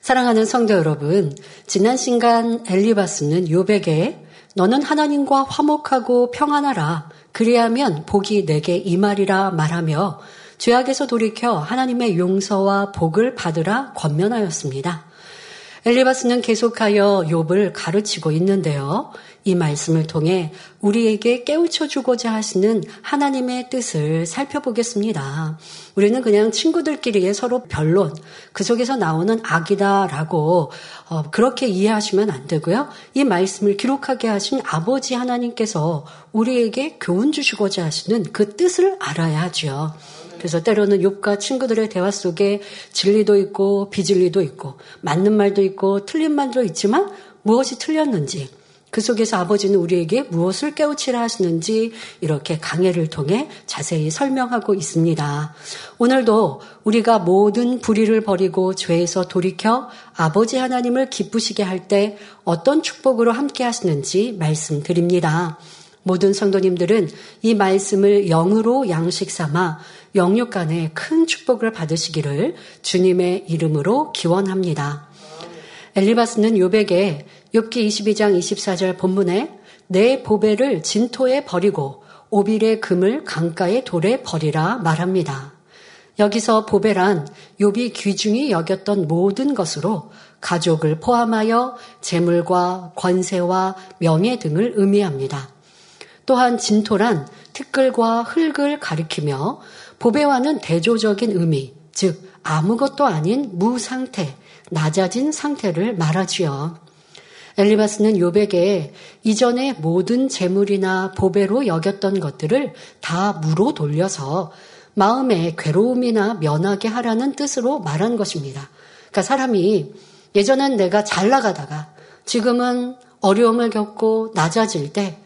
사랑하는 성도 여러분, 지난 시간 엘리바스는 요백에 너는 하나님과 화목하고 평안하라. 그리하면 복이 내게 임하리라 말하며 죄악에서 돌이켜 하나님의 용서와 복을 받으라 권면하였습니다. 엘리바스는 계속하여 욥을 가르치고 있는데요. 이 말씀을 통해 우리에게 깨우쳐 주고자 하시는 하나님의 뜻을 살펴보겠습니다. 우리는 그냥 친구들끼리의 서로 변론, 그 속에서 나오는 악이다라고 어, 그렇게 이해하시면 안 되고요. 이 말씀을 기록하게 하신 아버지 하나님께서 우리에게 교훈 주시고자 하시는 그 뜻을 알아야 하죠. 그래서 때로는 욕과 친구들의 대화 속에 진리도 있고 비진리도 있고 맞는 말도 있고 틀린 말도 있지만 무엇이 틀렸는지 그 속에서 아버지는 우리에게 무엇을 깨우치라 하시는지 이렇게 강해를 통해 자세히 설명하고 있습니다. 오늘도 우리가 모든 불의를 버리고 죄에서 돌이켜 아버지 하나님을 기쁘시게 할 때 어떤 축복으로 함께 하시는지 말씀드립니다. 모든 성도님들은 이 말씀을 영으로 양식 삼아 영육 간에 큰 축복을 받으시기를 주님의 이름으로 기원합니다. 엘리바스는 요백에 욥기 22장 24절 본문에 내 보배를 진토에 버리고 오빌의 금을 강가의 돌에 버리라 말합니다. 여기서 보배란 욥이 귀중히 여겼던 모든 것으로 가족을 포함하여 재물과 권세와 명예 등을 의미합니다. 또한 진토란 티끌과 흙을 가리키며 보배와는 대조적인 의미, 즉 아무것도 아닌 무상태, 낮아진 상태를 말하지요. 엘리바스는 요백에 이전에 모든 재물이나 보배로 여겼던 것들을 다 무로 돌려서 마음의 괴로움이나 면하게 하라는 뜻으로 말한 것입니다. 그러니까 사람이 예전엔 내가 잘 나가다가 지금은 어려움을 겪고 낮아질 때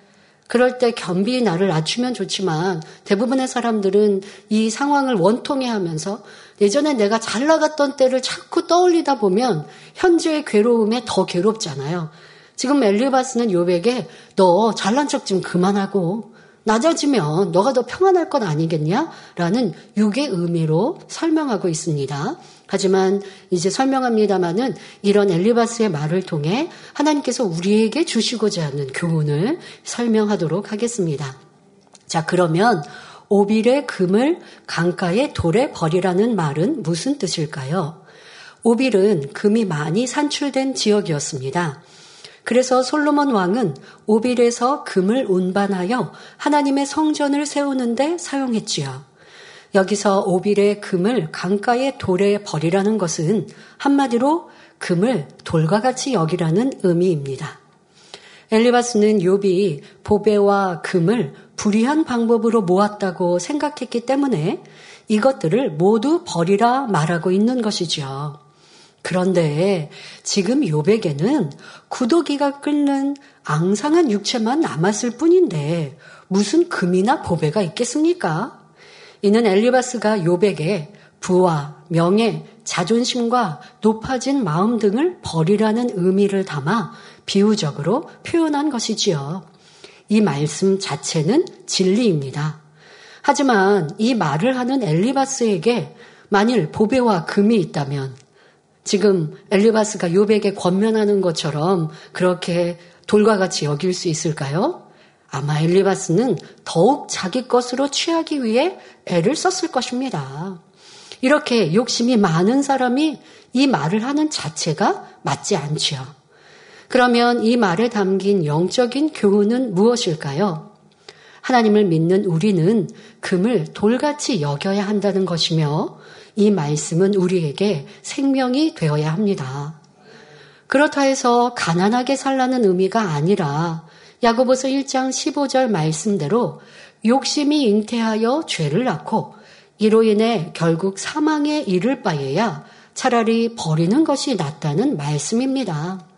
그럴 때 겸비 나를 낮추면 좋지만 대부분의 사람들은 이 상황을 원통해 하면서 예전에 내가 잘 나갔던 때를 자꾸 떠올리다 보면 현재의 괴로움에 더 괴롭잖아요. 지금 엘리바스는 요백에 너 잘난 척 좀 그만하고 낮아지면 너가 더 평안할 것 아니겠냐? 라는 육의 의미로 설명하고 있습니다. 하지만 이제 설명합니다마는 이런 엘리바스의 말을 통해 하나님께서 우리에게 주시고자 하는 교훈을 설명하도록 하겠습니다. 자, 그러면 오빌의 금을 강가에 돌에 버리라는 말은 무슨 뜻일까요? 오빌은 금이 많이 산출된 지역이었습니다. 그래서 솔로몬 왕은 오빌에서 금을 운반하여 하나님의 성전을 세우는데 사용했지요. 여기서 오빌의 금을 강가의 돌에 버리라는 것은 한마디로 금을 돌과 같이 여기라는 의미입니다. 엘리바스는 욥이 보배와 금을 불의한 방법으로 모았다고 생각했기 때문에 이것들을 모두 버리라 말하고 있는 것이죠. 그런데 지금 욥에게는 구더기가 끓는 앙상한 육체만 남았을 뿐인데 무슨 금이나 보배가 있겠습니까? 이는 엘리바스가 욥에게 부와 명예, 자존심과 높아진 마음 등을 버리라는 의미를 담아 비유적으로 표현한 것이지요. 이 말씀 자체는 진리입니다. 하지만 이 말을 하는 엘리바스에게 만일 보배와 금이 있다면 지금 엘리바스가 욥에게 권면하는 것처럼 그렇게 돌과 같이 여길 수 있을까요? 아마 엘리바스는 더욱 자기 것으로 취하기 위해 애를 썼을 것입니다. 이렇게 욕심이 많은 사람이 이 말을 하는 자체가 맞지 않지요. 그러면 이 말에 담긴 영적인 교훈은 무엇일까요? 하나님을 믿는 우리는 금을 돌같이 여겨야 한다는 것이며 이 말씀은 우리에게 생명이 되어야 합니다. 그렇다 해서 가난하게 살라는 의미가 아니라 야고보서 1장 15절 말씀대로 욕심이 잉태하여 죄를 낳고 이로 인해 결국 사망에 이를 바에야 차라리 버리는 것이 낫다는 말씀입니다.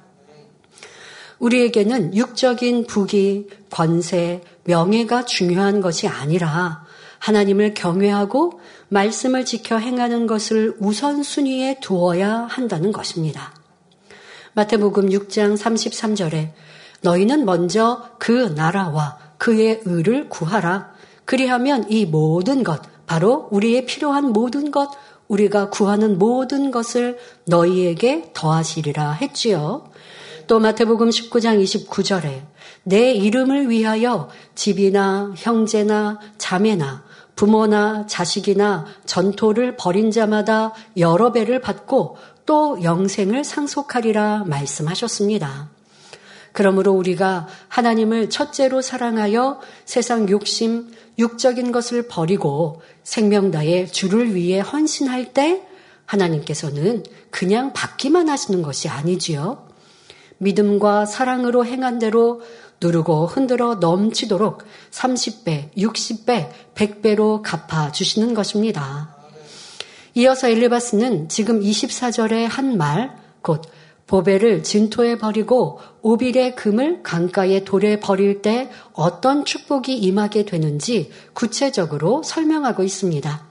우리에게는 육적인 부귀, 권세, 명예가 중요한 것이 아니라 하나님을 경외하고 말씀을 지켜 행하는 것을 우선순위에 두어야 한다는 것입니다. 마태복음 6장 33절에 너희는 먼저 그 나라와 그의 의를 구하라. 그리하면 이 모든 것, 바로 우리의 필요한 모든 것, 우리가 구하는 모든 것을 너희에게 더하시리라 했지요. 또 마태복음 19장 29절에 내 이름을 위하여 집이나 형제나 자매나 부모나 자식이나 전토를 벌인 자마다 여러 배를 받고 또 영생을 상속하리라 말씀하셨습니다. 그러므로 우리가 하나님을 첫째로 사랑하여 세상 욕심, 육적인 것을 버리고 생명 다해 주를 위해 헌신할 때 하나님께서는 그냥 받기만 하시는 것이 아니지요. 믿음과 사랑으로 행한 대로 누르고 흔들어 넘치도록 30배, 60배, 100배로 갚아 주시는 것입니다. 이어서 엘리바스는 지금 24절의 한 말, 곧 보배를 진토에 버리고 오빌의 금을 강가에 돌에 버릴 때 어떤 축복이 임하게 되는지 구체적으로 설명하고 있습니다.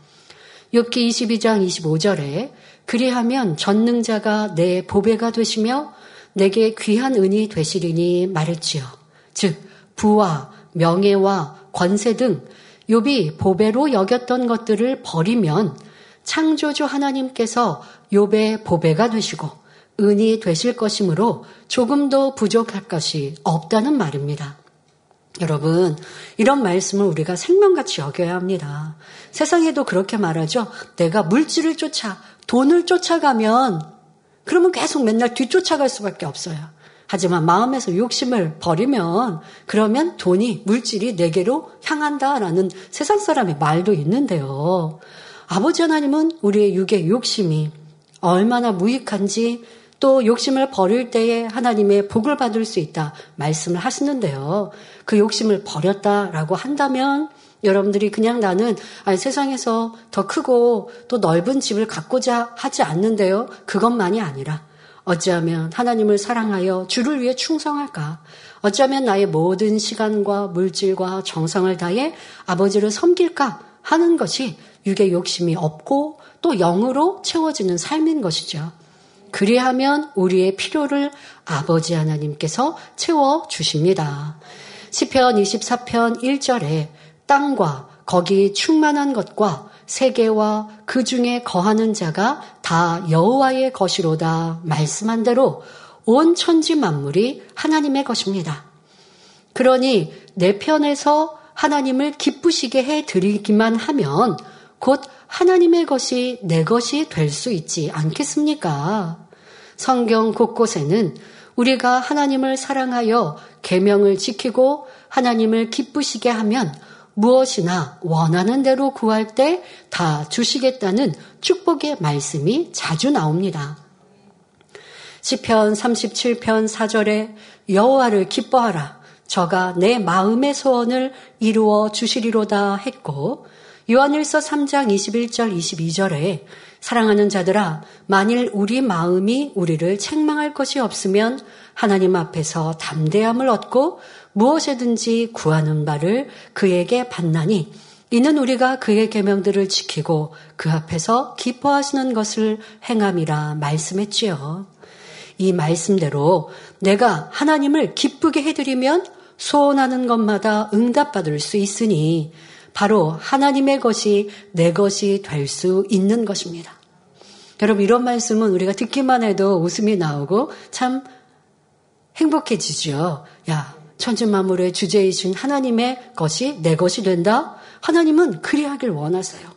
욥기 22장 25절에 그리하면 전능자가 내 보배가 되시며 내게 귀한 은이 되시리니 말했지요. 즉 부와 명예와 권세 등 욥이 보배로 여겼던 것들을 버리면 창조주 하나님께서 욥의 보배가 되시고 은이 되실 것이므로 조금도 부족할 것이 없다는 말입니다. 여러분, 이런 말씀을 우리가 생명같이 여겨야 합니다. 세상에도 그렇게 말하죠. 내가 물질을 쫓아, 돈을 쫓아가면, 그러면 계속 맨날 뒤쫓아갈 수밖에 없어요. 하지만 마음에서 욕심을 버리면, 그러면 돈이, 물질이 내게로 향한다라는 세상 사람의 말도 있는데요. 아버지 하나님은 우리의 육의 욕심이 얼마나 무익한지 또 욕심을 버릴 때에 하나님의 복을 받을 수 있다 말씀을 하시는데요. 그 욕심을 버렸다라고 한다면 여러분들이 그냥 나는 아니, 세상에서 더 크고 또 넓은 집을 갖고자 하지 않는데요. 그것만이 아니라 어찌하면 하나님을 사랑하여 주를 위해 충성할까? 어찌하면 나의 모든 시간과 물질과 정성을 다해 아버지를 섬길까 하는 것이 육의 욕심이 없고 또 영으로 채워지는 삶인 것이죠. 그리하면 우리의 필요를 아버지 하나님께서 채워 주십니다. 시편 24편 1절에 땅과 거기 충만한 것과 세계와 그 중에 거하는 자가 다 여호와의 것이로다 말씀한 대로 온 천지 만물이 하나님의 것입니다. 그러니 내 편에서 하나님을 기쁘시게 해 드리기만 하면 곧 하나님의 것이 내 것이 될 수 있지 않겠습니까? 성경 곳곳에는 우리가 하나님을 사랑하여 계명을 지키고 하나님을 기쁘시게 하면 무엇이나 원하는 대로 구할 때 다 주시겠다는 축복의 말씀이 자주 나옵니다. 시편 37편 4절에 여호와를 기뻐하라 저가 내 마음의 소원을 이루어 주시리로다 했고 요한일서 3장 21절 22절에 사랑하는 자들아, 만일 우리 마음이 우리를 책망할 것이 없으면 하나님 앞에서 담대함을 얻고 무엇이든지 구하는 바를 그에게 받나니 이는 우리가 그의 계명들을 지키고 그 앞에서 기뻐하시는 것을 행함이라 말씀했지요. 이 말씀대로 내가 하나님을 기쁘게 해드리면 소원하는 것마다 응답받을 수 있으니 바로 하나님의 것이 내 것이 될 수 있는 것입니다. 여러분 이런 말씀은 우리가 듣기만 해도 웃음이 나오고 참 행복해지죠. 야, 천지만물의 주제이신 하나님의 것이 내 것이 된다? 하나님은 그리하길 원하세요.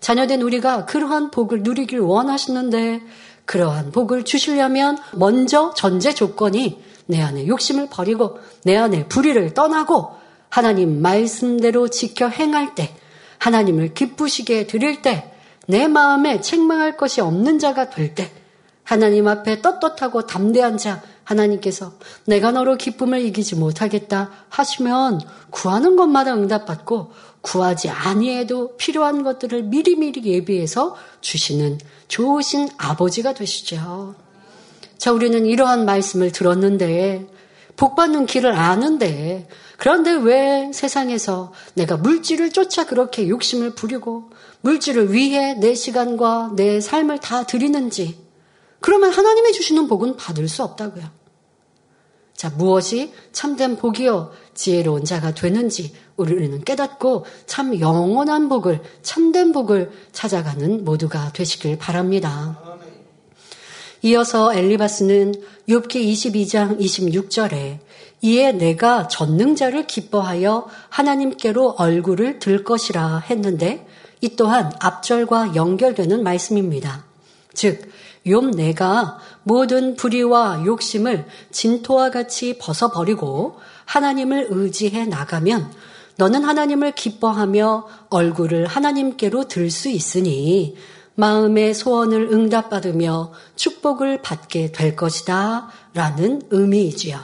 자녀된 우리가 그러한 복을 누리길 원하시는데 그러한 복을 주시려면 먼저 전제 조건이 내 안에 욕심을 버리고 내 안에 불의를 떠나고 하나님 말씀대로 지켜 행할 때, 하나님을 기쁘시게 드릴 때, 내 마음에 책망할 것이 없는 자가 될 때, 하나님 앞에 떳떳하고 담대한 자, 하나님께서 내가 너로 기쁨을 이기지 못하겠다 하시면 구하는 것마다 응답받고 구하지 아니해도 필요한 것들을 미리미리 예비해서 주시는 좋으신 아버지가 되시죠. 자, 우리는 이러한 말씀을 들었는데 복받는 길을 아는데 그런데 왜 세상에서 내가 물질을 쫓아 그렇게 욕심을 부리고 물질을 위해 내 시간과 내 삶을 다 드리는지 그러면 하나님이 주시는 복은 받을 수 없다고요. 자, 무엇이 참된 복이요 지혜로운 자가 되는지 우리는 깨닫고 참 영원한 복을 참된 복을 찾아가는 모두가 되시길 바랍니다. 이어서 엘리바스는 욥기 22장 26절에 이에 내가 전능자를 기뻐하여 하나님께로 얼굴을 들 것이라 했는데 이 또한 앞절과 연결되는 말씀입니다. 즉, 욥 내가 모든 불의와 욕심을 진토와 같이 벗어버리고 하나님을 의지해 나가면 너는 하나님을 기뻐하며 얼굴을 하나님께로 들 수 있으니 마음의 소원을 응답받으며 축복을 받게 될 것이다. 라는 의미이지요.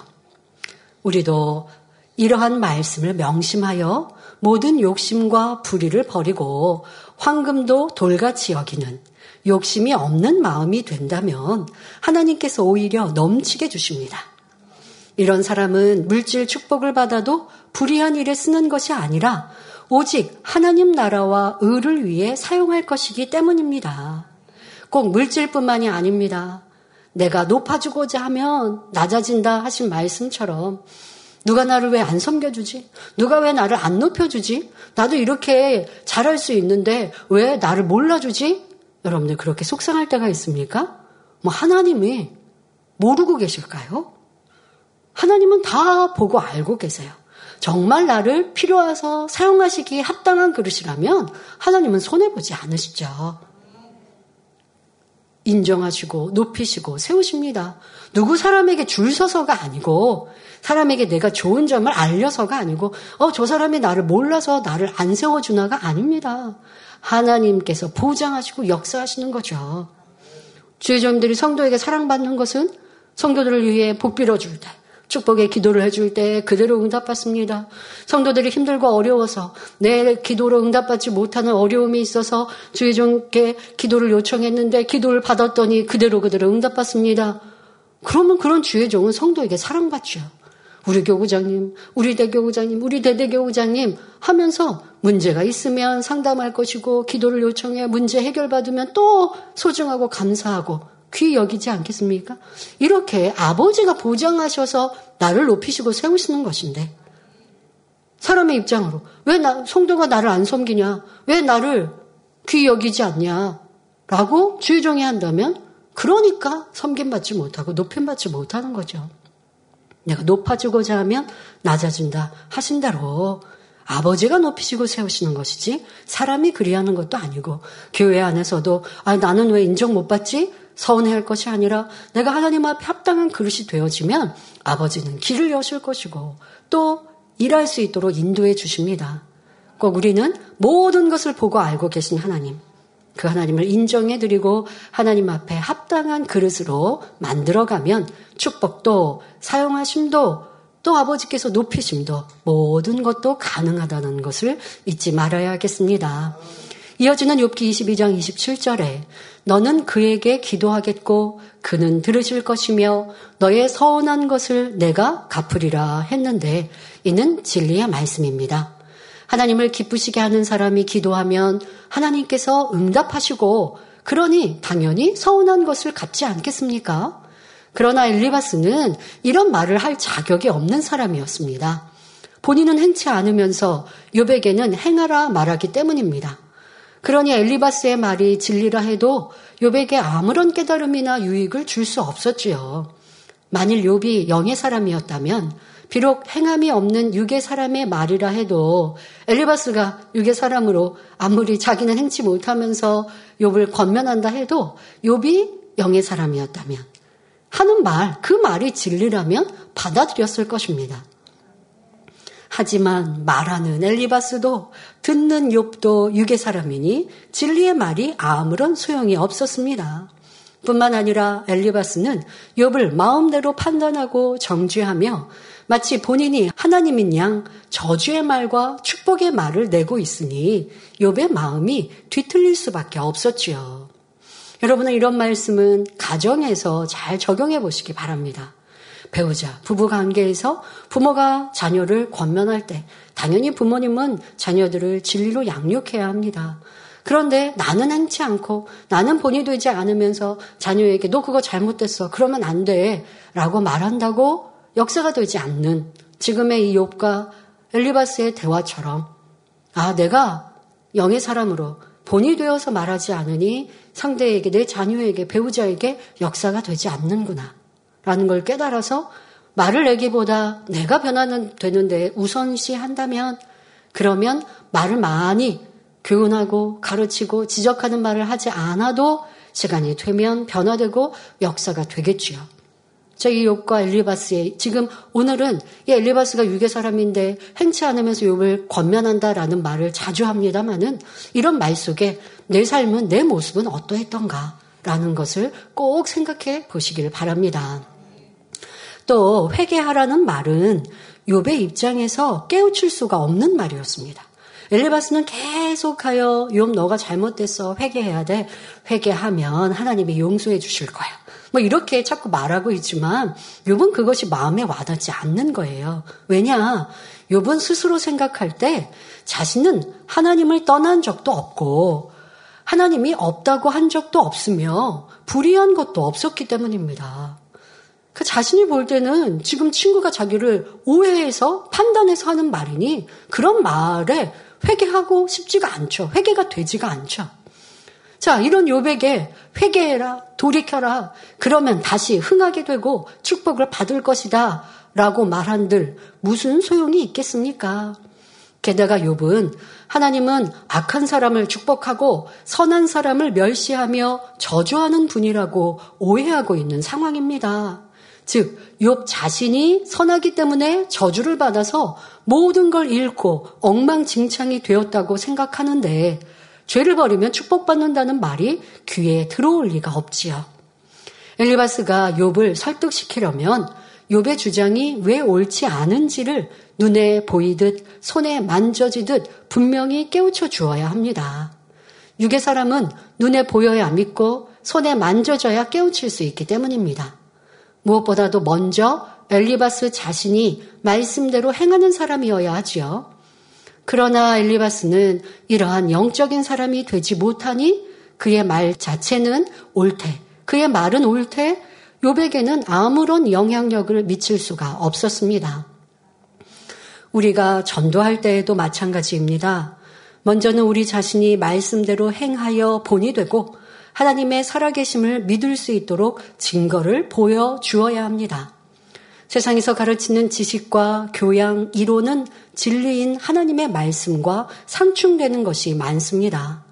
우리도 이러한 말씀을 명심하여 모든 욕심과 불의를 버리고 황금도 돌같이 여기는 욕심이 없는 마음이 된다면 하나님께서 오히려 넘치게 주십니다. 이런 사람은 물질 축복을 받아도 불의한 일에 쓰는 것이 아니라 오직 하나님 나라와 의를 위해 사용할 것이기 때문입니다. 꼭 물질뿐만이 아닙니다. 내가 높아지고자 하면 낮아진다 하신 말씀처럼 누가 나를 왜 안 섬겨주지? 누가 왜 나를 안 높여주지? 나도 이렇게 잘할 수 있는데 왜 나를 몰라주지? 여러분들 그렇게 속상할 때가 있습니까? 뭐 하나님이 모르고 계실까요? 하나님은 다 보고 알고 계세요. 정말 나를 필요해서 사용하시기에 합당한 그릇이라면 하나님은 손해보지 않으시죠. 인정하시고 높이시고 세우십니다. 누구 사람에게 줄 서서가 아니고 사람에게 내가 좋은 점을 알려서가 아니고 어 저 사람이 나를 몰라서 나를 안 세워주나가 아닙니다. 하나님께서 보장하시고 역사하시는 거죠. 주의 점들이 성도에게 사랑받는 것은 성도들을 위해 복 빌어줄 때 축복의 기도를 해줄 때 그대로 응답받습니다. 성도들이 힘들고 어려워서 내 기도로 응답받지 못하는 어려움이 있어서 주의 종께 기도를 요청했는데 기도를 받았더니 그대로 그대로 응답받습니다. 그러면 그런 주의 종은 성도에게 사랑받죠. 우리 교구장님, 우리 대교구장님, 우리 대대교구장님 하면서 문제가 있으면 상담할 것이고 기도를 요청해 문제 해결받으면 또 소중하고 감사하고 귀 여기지 않겠습니까? 이렇게 아버지가 보장하셔서 나를 높이시고 세우시는 것인데 사람의 입장으로 왜 나, 성도가 나를 안 섬기냐? 왜 나를 귀 여기지 않냐? 라고 주의종이 한다면 그러니까 섬김받지 못하고 높임받지 못하는 거죠. 내가 높아지고자 하면 낮아진다 하신 대로 아버지가 높이시고 세우시는 것이지 사람이 그리하는 것도 아니고 교회 안에서도 아 나는 왜 인정 못 받지? 서운해할 것이 아니라 내가 하나님 앞에 합당한 그릇이 되어지면 아버지는 길을 여실 것이고 또 일할 수 있도록 인도해 주십니다. 꼭 우리는 모든 것을 보고 알고 계신 하나님, 그 하나님을 인정해 드리고 하나님 앞에 합당한 그릇으로 만들어가면 축복도 사용하심도 또 아버지께서 높이심도 모든 것도 가능하다는 것을 잊지 말아야겠습니다. 이어지는 욥기 22장 27절에 너는 그에게 기도하겠고 그는 들으실 것이며 너의 서운한 것을 내가 갚으리라 했는데 이는 진리의 말씀입니다. 하나님을 기쁘시게 하는 사람이 기도하면 하나님께서 응답하시고 그러니 당연히 서운한 것을 갚지 않겠습니까? 그러나 엘리바스는 이런 말을 할 자격이 없는 사람이었습니다. 본인은 행치 않으면서 요백에는 행하라 말하기 때문입니다. 그러니 엘리바스의 말이 진리라 해도 요백에 아무런 깨달음이나 유익을 줄 수 없었지요. 만일 욥이 영의 사람이었다면 비록 행함이 없는 육의 사람의 말이라 해도 엘리바스가 육의 사람으로 아무리 자기는 행치 못하면서 욥을 권면한다 해도 욥이 영의 사람이었다면 하는 말, 그 말이 진리라면 받아들였을 것입니다. 하지만 말하는 엘리바스도 듣는 욥도 육의 사람이니 진리의 말이 아무런 소용이 없었습니다. 뿐만 아니라 엘리바스는 욥을 마음대로 판단하고 정죄하며 마치 본인이 하나님인 양 저주의 말과 축복의 말을 내고 있으니 욥의 마음이 뒤틀릴 수밖에 없었지요. 여러분은 이런 말씀은 가정에서 잘 적용해 보시기 바랍니다. 배우자, 부부 관계에서 부모가 자녀를 권면할 때 당연히 부모님은 자녀들을 진리로 양육해야 합니다. 그런데 나는 행치 않고 나는 본이 되지 않으면서 자녀에게 너 그거 잘못됐어. 그러면 안 돼. 라고 말한다고 역사가 되지 않는 지금의 이 욥과 엘리바스의 대화처럼 아 내가 영의 사람으로 본이 되어서 말하지 않으니 상대에게 내 자녀에게 배우자에게 역사가 되지 않는구나 라는 걸 깨달아서 말을 내기보다 내가 변화는 되는데 우선시 한다면 그러면 말을 많이 교훈하고 가르치고 지적하는 말을 하지 않아도 시간이 되면 변화되고 역사가 되겠지요. 저희 욥과 엘리바스의 지금 오늘은 이 엘리바스가 유괴 사람인데 행치 않으면서 욥을 권면한다라는 말을 자주 합니다만은 이런 말 속에 내 삶은 내 모습은 어떠했던가라는 것을 꼭 생각해 보시길 바랍니다. 또 회개하라는 말은 욥의 입장에서 깨우칠 수가 없는 말이었습니다. 엘리바스는 계속하여 욥 너가 잘못됐어 회개해야 돼 회개하면 하나님이 용서해 주실 거야 뭐 이렇게 자꾸 말하고 있지만 욥은 그것이 마음에 와닿지 않는 거예요. 왜냐? 욥은 스스로 생각할 때 자신은 하나님을 떠난 적도 없고 하나님이 없다고 한 적도 없으며 불의한 것도 없었기 때문입니다. 그 자신이 볼 때는 지금 친구가 자기를 오해해서 판단해서 하는 말이니 그런 말에 회개하고 싶지가 않죠. 회개가 되지가 않죠. 자, 이런 요백에 회개해라, 돌이켜라. 그러면 다시 흥하게 되고 축복을 받을 것이다. 라고 말한들 무슨 소용이 있겠습니까? 게다가 욥은 하나님은 악한 사람을 축복하고 선한 사람을 멸시하며 저주하는 분이라고 오해하고 있는 상황입니다. 즉, 욥 자신이 선하기 때문에 저주를 받아서 모든 걸 잃고 엉망진창이 되었다고 생각하는데 죄를 버리면 축복받는다는 말이 귀에 들어올 리가 없지요. 엘리바스가 욥을 설득시키려면 욥의 주장이 왜 옳지 않은지를 눈에 보이듯 손에 만져지듯 분명히 깨우쳐 주어야 합니다. 육의 사람은 눈에 보여야 믿고 손에 만져져야 깨우칠 수 있기 때문입니다. 무엇보다도 먼저 엘리바스 자신이 말씀대로 행하는 사람이어야 하지요. 그러나 엘리바스는 이러한 영적인 사람이 되지 못하니 그의 말 자체는 옳대. 그의 말은 옳대. 요백에는 아무런 영향력을 미칠 수가 없었습니다. 우리가 전도할 때에도 마찬가지입니다. 먼저는 우리 자신이 말씀대로 행하여 본이 되고 하나님의 살아계심을 믿을 수 있도록 증거를 보여주어야 합니다. 세상에서 가르치는 지식과 교양, 이론은 진리인 하나님의 말씀과 상충되는 것이 많습니다.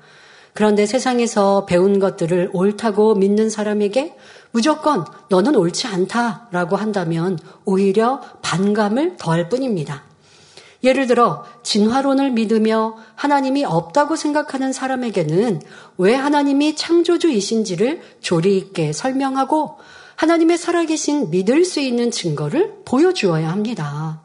그런데 세상에서 배운 것들을 옳다고 믿는 사람에게 무조건 너는 옳지 않다라고 한다면 오히려 반감을 더할 뿐입니다. 예를 들어 진화론을 믿으며 하나님이 없다고 생각하는 사람에게는 왜 하나님이 창조주이신지를 조리 있게 설명하고 하나님의 살아계신 믿을 수 있는 증거를 보여주어야 합니다.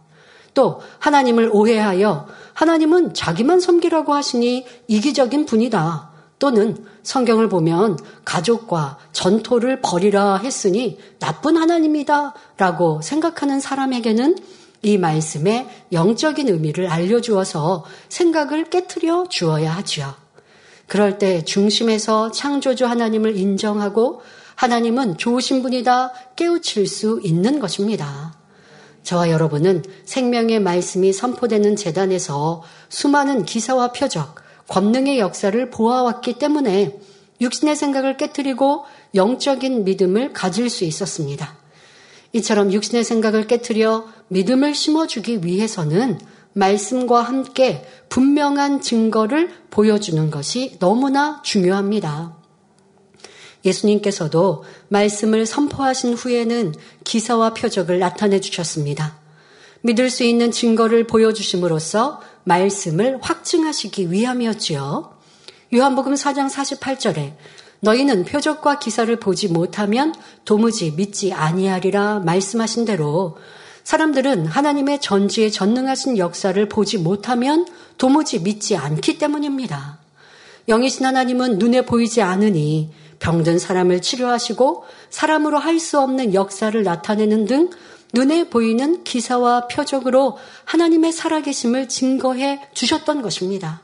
또 하나님을 오해하여 하나님은 자기만 섬기라고 하시니 이기적인 분이다. 또는 성경을 보면 가족과 전토를 버리라 했으니 나쁜 하나님이다. 라고 생각하는 사람에게는 이 말씀의 영적인 의미를 알려주어서 생각을 깨뜨려 주어야 하지요. 그럴 때 중심에서 창조주 하나님을 인정하고 하나님은 좋으신 분이다 깨우칠 수 있는 것입니다. 저와 여러분은 생명의 말씀이 선포되는 재단에서 수많은 기사와 표적, 권능의 역사를 보아왔기 때문에 육신의 생각을 깨뜨리고 영적인 믿음을 가질 수 있었습니다. 이처럼 육신의 생각을 깨뜨려 믿음을 심어주기 위해서는 말씀과 함께 분명한 증거를 보여주는 것이 너무나 중요합니다. 예수님께서도 말씀을 선포하신 후에는 기사와 표적을 나타내 주셨습니다. 믿을 수 있는 증거를 보여주심으로써 말씀을 확증하시기 위함이었지요. 요한복음 4장 48절에 너희는 표적과 기사를 보지 못하면 도무지 믿지 아니하리라 말씀하신 대로 사람들은 하나님의 전지에 전능하신 역사를 보지 못하면 도무지 믿지 않기 때문입니다. 영이신 하나님은 눈에 보이지 않으니 병든 사람을 치료하시고 사람으로 할 수 없는 역사를 나타내는 등 눈에 보이는 기사와 표적으로 하나님의 살아계심을 증거해 주셨던 것입니다.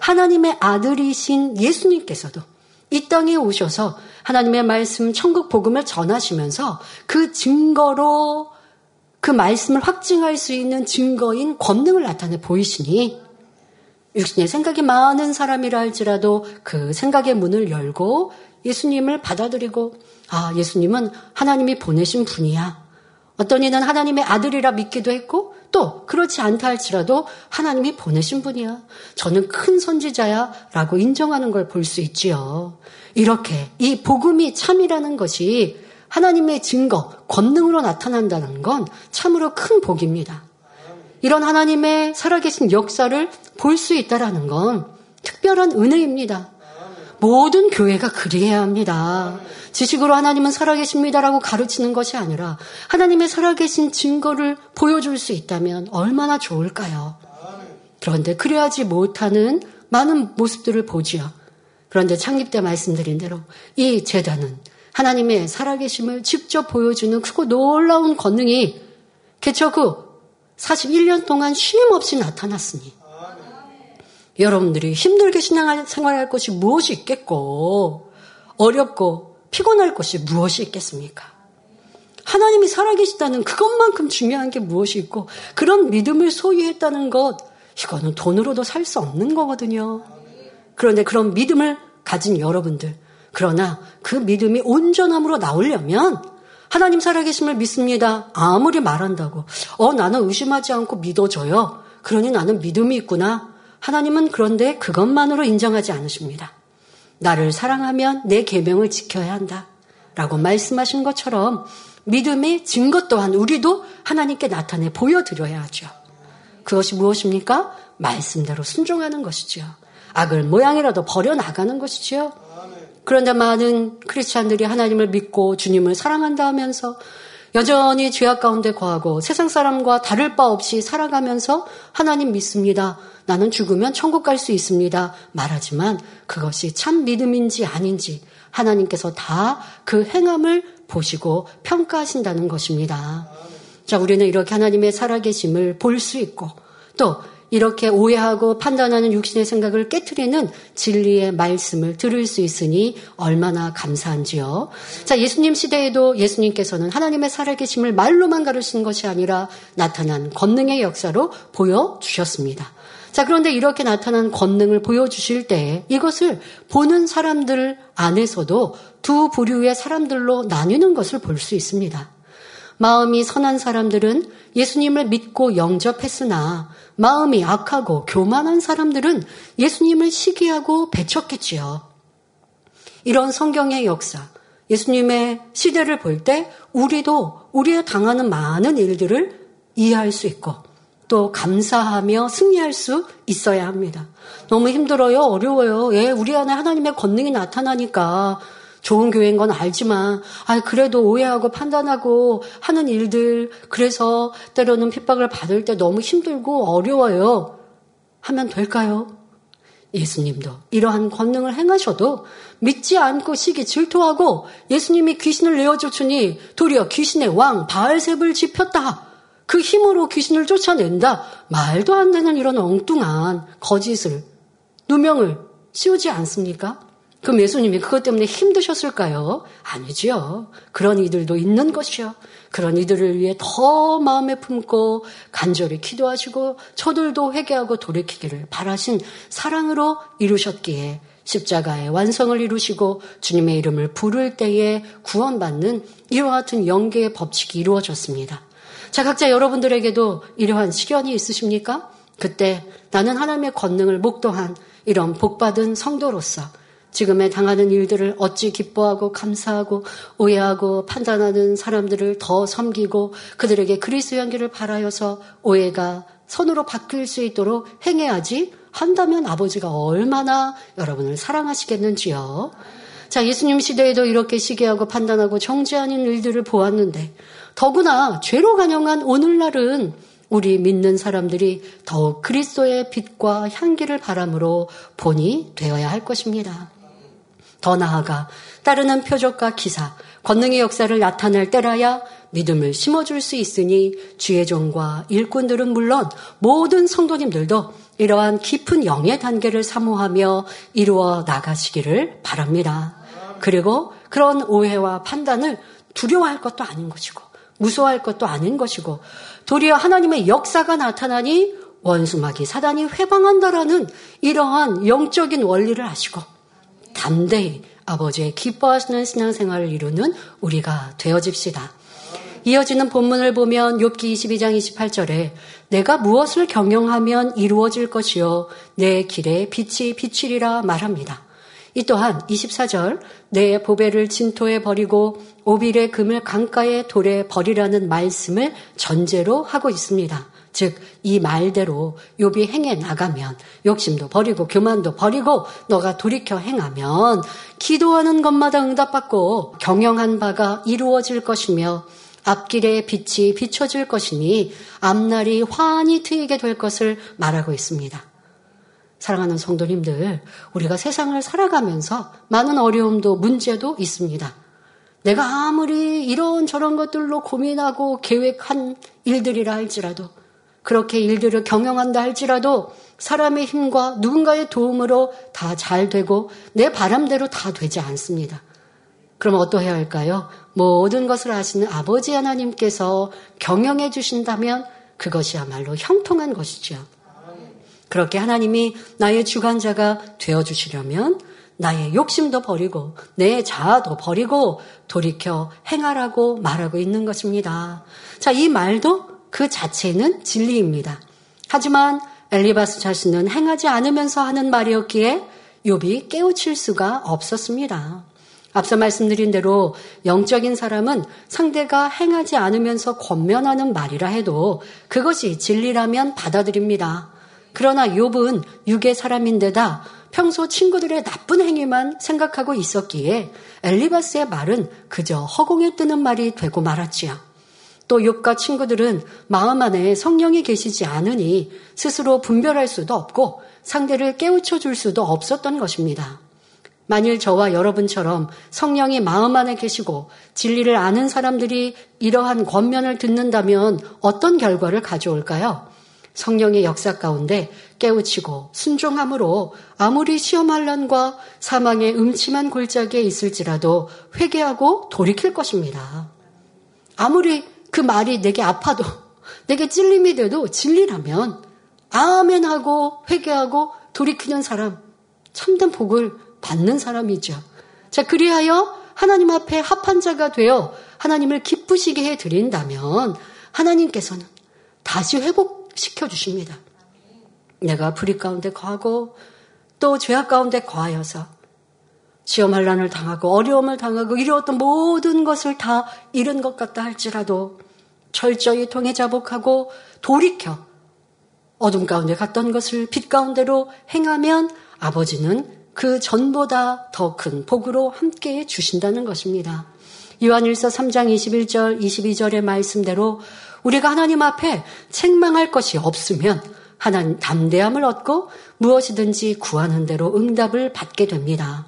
하나님의 아들이신 예수님께서도 이 땅에 오셔서 하나님의 말씀 천국 복음을 전하시면서 그 증거로 그 말씀을 확증할 수 있는 증거인 권능을 나타내 보이시니 육신의 생각이 많은 사람이라 할지라도 그 생각의 문을 열고 예수님을 받아들이고 아 예수님은 하나님이 보내신 분이야. 어떤 이는 하나님의 아들이라 믿기도 했고 또 그렇지 않다 할지라도 하나님이 보내신 분이야. 저는 큰 선지자야 라고 인정하는 걸 볼 수 있지요. 이렇게 이 복음이 참이라는 것이 하나님의 증거, 권능으로 나타난다는 건 참으로 큰 복입니다. 이런 하나님의 살아계신 역사를 볼 수 있다라는 건 특별한 은혜입니다. 모든 교회가 그리해야 합니다. 지식으로 하나님은 살아계십니다라고 가르치는 것이 아니라 하나님의 살아계신 증거를 보여줄 수 있다면 얼마나 좋을까요? 그런데 그래야지 못하는 많은 모습들을 보지요. 그런데 창립 때 말씀드린 대로 이 재단은 하나님의 살아계심을 직접 보여주는 크고 놀라운 권능이 개척 후 41년 동안 쉼 없이 나타났으니 여러분들이 힘들게 신앙생활할 것이 무엇이 있겠고 어렵고 피곤할 것이 무엇이 있겠습니까? 하나님이 살아계시다는 그것만큼 중요한 게 무엇이 있고 그런 믿음을 소유했다는 것 이거는 돈으로도 살 수 없는 거거든요. 그런데 그런 믿음을 가진 여러분들 그러나 그 믿음이 온전함으로 나오려면 하나님 살아계심을 믿습니다. 아무리 말한다고 어 나는 의심하지 않고 믿어져요. 그러니 나는 믿음이 있구나. 하나님은 그런데 그것만으로 인정하지 않으십니다. 나를 사랑하면 내 계명을 지켜야 한다. 라고 말씀하신 것처럼 믿음의 증거 또한 우리도 하나님께 나타내 보여드려야 하죠. 그것이 무엇입니까? 말씀대로 순종하는 것이지요. 악을 모양이라도 버려나가는 것이지요. 그런데 많은 크리스찬들이 하나님을 믿고 주님을 사랑한다 하면서 여전히 죄악 가운데 거하고 세상 사람과 다를 바 없이 살아가면서 하나님 믿습니다. 나는 죽으면 천국 갈 수 있습니다. 말하지만 그것이 참 믿음인지 아닌지 하나님께서 다 그 행함을 보시고 평가하신다는 것입니다. 자, 우리는 이렇게 하나님의 살아계심을 볼 수 있고 또 이렇게 오해하고 판단하는 육신의 생각을 깨뜨리는 진리의 말씀을 들을 수 있으니 얼마나 감사한지요. 자, 예수님 시대에도 예수님께서는 하나님의 살아계심을 말로만 가르치는 것이 아니라 나타난 권능의 역사로 보여주셨습니다. 자, 그런데 이렇게 나타난 권능을 보여주실 때 이것을 보는 사람들 안에서도 두 부류의 사람들로 나뉘는 것을 볼 수 있습니다. 마음이 선한 사람들은 예수님을 믿고 영접했으나 마음이 악하고 교만한 사람들은 예수님을 시기하고 배척했지요. 이런 성경의 역사, 예수님의 시대를 볼 때 우리도 우리의 당하는 많은 일들을 이해할 수 있고 또 감사하며 승리할 수 있어야 합니다. 너무 힘들어요, 어려워요. 예, 우리 안에 하나님의 권능이 나타나니까 좋은 교회인 건 알지만, 아, 그래도 오해하고 판단하고 하는 일들, 그래서 때로는 핍박을 받을 때 너무 힘들고 어려워요. 하면 될까요? 예수님도 이러한 권능을 행하셔도 믿지 않고 시기 질투하고 예수님이 귀신을 내어쫓으니 도리어 귀신의 왕 바알셉을 지폈다. 그 힘으로 귀신을 쫓아낸다. 말도 안 되는 이런 엉뚱한 거짓을 누명을 씌우지 않습니까? 그럼 예수님이 그것 때문에 힘드셨을까요? 아니지요. 그런 이들도 있는 것이요. 그런 이들을 위해 더 마음에 품고 간절히 기도하시고 저들도 회개하고 돌이키기를 바라신 사랑으로 이루셨기에 십자가의 완성을 이루시고 주님의 이름을 부를 때에 구원받는 이와 같은 영계의 법칙이 이루어졌습니다. 자, 각자 여러분들에게도 이러한 시련이 있으십니까? 그때 나는 하나님의 권능을 목도한 이런 복받은 성도로서 지금에 당하는 일들을 어찌 기뻐하고 감사하고 오해하고 판단하는 사람들을 더 섬기고 그들에게 그리스도 연기를 바라여서 오해가 선으로 바뀔 수 있도록 행해야지 한다면 아버지가 얼마나 여러분을 사랑하시겠는지요. 자, 예수님 시대에도 이렇게 시기하고 판단하고 정죄하는 일들을 보았는데 더구나 죄로 간영한 오늘날은 우리 믿는 사람들이 더욱 그리스도의 빛과 향기를 바람으로 본이 되어야 할 것입니다. 더 나아가 따르는 표적과 기사, 권능의 역사를 나타낼 때라야 믿음을 심어줄 수 있으니 주의 종과 일꾼들은 물론 모든 성도님들도 이러한 깊은 영의 단계를 사모하며 이루어 나가시기를 바랍니다. 그리고 그런 오해와 판단을 두려워할 것도 아닌 것이고 무서워할 것도 아닌 것이고 도리어 하나님의 역사가 나타나니 원수마귀 사단이 회방한다라는 이러한 영적인 원리를 아시고 담대히 아버지의 기뻐하시는 신앙생활을 이루는 우리가 되어집시다. 이어지는 본문을 보면 욥기 22장 28절에 내가 무엇을 경영하면 이루어질 것이요 내 길에 빛이 비치리라 말합니다. 이 또한 24절 내 보배를 진토에 버리고 오빌의 금을 강가에 돌에 버리라는 말씀을 전제로 하고 있습니다. 즉 이 말대로 욥이 행해 나가면 욕심도 버리고 교만도 버리고 너가 돌이켜 행하면 기도하는 것마다 응답받고 경영한 바가 이루어질 것이며 앞길에 빛이 비춰질 것이니 앞날이 환히 트이게 될 것을 말하고 있습니다. 사랑하는 성도님들, 우리가 세상을 살아가면서 많은 어려움도 문제도 있습니다. 내가 아무리 이런 저런 것들로 고민하고 계획한 일들이라 할지라도 그렇게 일들을 경영한다 할지라도 사람의 힘과 누군가의 도움으로 다 잘 되고 내 바람대로 다 되지 않습니다. 그럼 어떠해야 할까요? 모든 것을 아시는 아버지 하나님께서 경영해 주신다면 그것이야말로 형통한 것이죠. 그렇게 하나님이 나의 주관자가 되어 주시려면 나의 욕심도 버리고 내 자아도 버리고 돌이켜 행하라고 말하고 있는 것입니다. 자, 이 말도 그 자체는 진리입니다. 하지만 엘리바스 자신은 행하지 않으면서 하는 말이었기에 욥이 깨우칠 수가 없었습니다. 앞서 말씀드린 대로 영적인 사람은 상대가 행하지 않으면서 권면하는 말이라 해도 그것이 진리라면 받아들입니다. 그러나 욥은 육의 사람인데다 평소 친구들의 나쁜 행위만 생각하고 있었기에 엘리바스의 말은 그저 허공에 뜨는 말이 되고 말았지요. 또 욥과 친구들은 마음 안에 성령이 계시지 않으니 스스로 분별할 수도 없고 상대를 깨우쳐 줄 수도 없었던 것입니다. 만일 저와 여러분처럼 성령이 마음 안에 계시고 진리를 아는 사람들이 이러한 권면을 듣는다면 어떤 결과를 가져올까요? 성령의 역사 가운데 깨우치고 순종함으로 아무리 시험할란과 사망의 음침한 골짜기에 있을지라도 회개하고 돌이킬 것입니다. 아무리 그 말이 내게 아파도 내게 찔림이 돼도 진리라면 아멘하고 회개하고 돌이키는 사람 참된 복을 받는 사람이죠. 자, 그리하여 하나님 앞에 합한 자가 되어 하나님을 기쁘시게 해 드린다면 하나님께서는 다시 회복 시켜 주십니다. 내가 불의 가운데 거하고 또 죄악 가운데 거하여서 시험 환란을 당하고 어려움을 당하고 이루었던 모든 것을 다 잃은 것 같다 할지라도 철저히 통해 자복하고 돌이켜 어둠 가운데 갔던 것을 빛 가운데로 행하면 아버지는 그 전보다 더 큰 복으로 함께 주신다는 것입니다. 요한일서 3장 21절 22절의 말씀대로 우리가 하나님 앞에 책망할 것이 없으면 하나님 담대함을 얻고 무엇이든지 구하는 대로 응답을 받게 됩니다.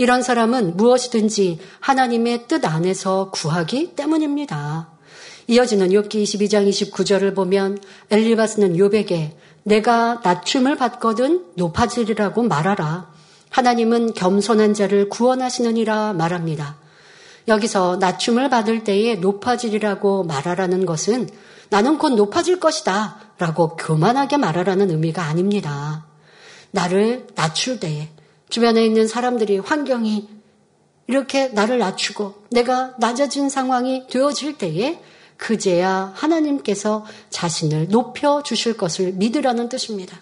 이런 사람은 무엇이든지 하나님의 뜻 안에서 구하기 때문입니다. 이어지는 욥기 22장 29절을 보면 엘리바스는 욥에게 내가 낮춤을 받거든 높아지리라고 말하라. 하나님은 겸손한 자를 구원하시느니라 말합니다. 여기서 낮춤을 받을 때에 높아지리라고 말하라는 것은 나는 곧 높아질 것이다 라고 교만하게 말하라는 의미가 아닙니다. 나를 낮출 때에 주변에 있는 사람들이 환경이 이렇게 나를 낮추고 내가 낮아진 상황이 되어질 때에 그제야 하나님께서 자신을 높여 주실 것을 믿으라는 뜻입니다.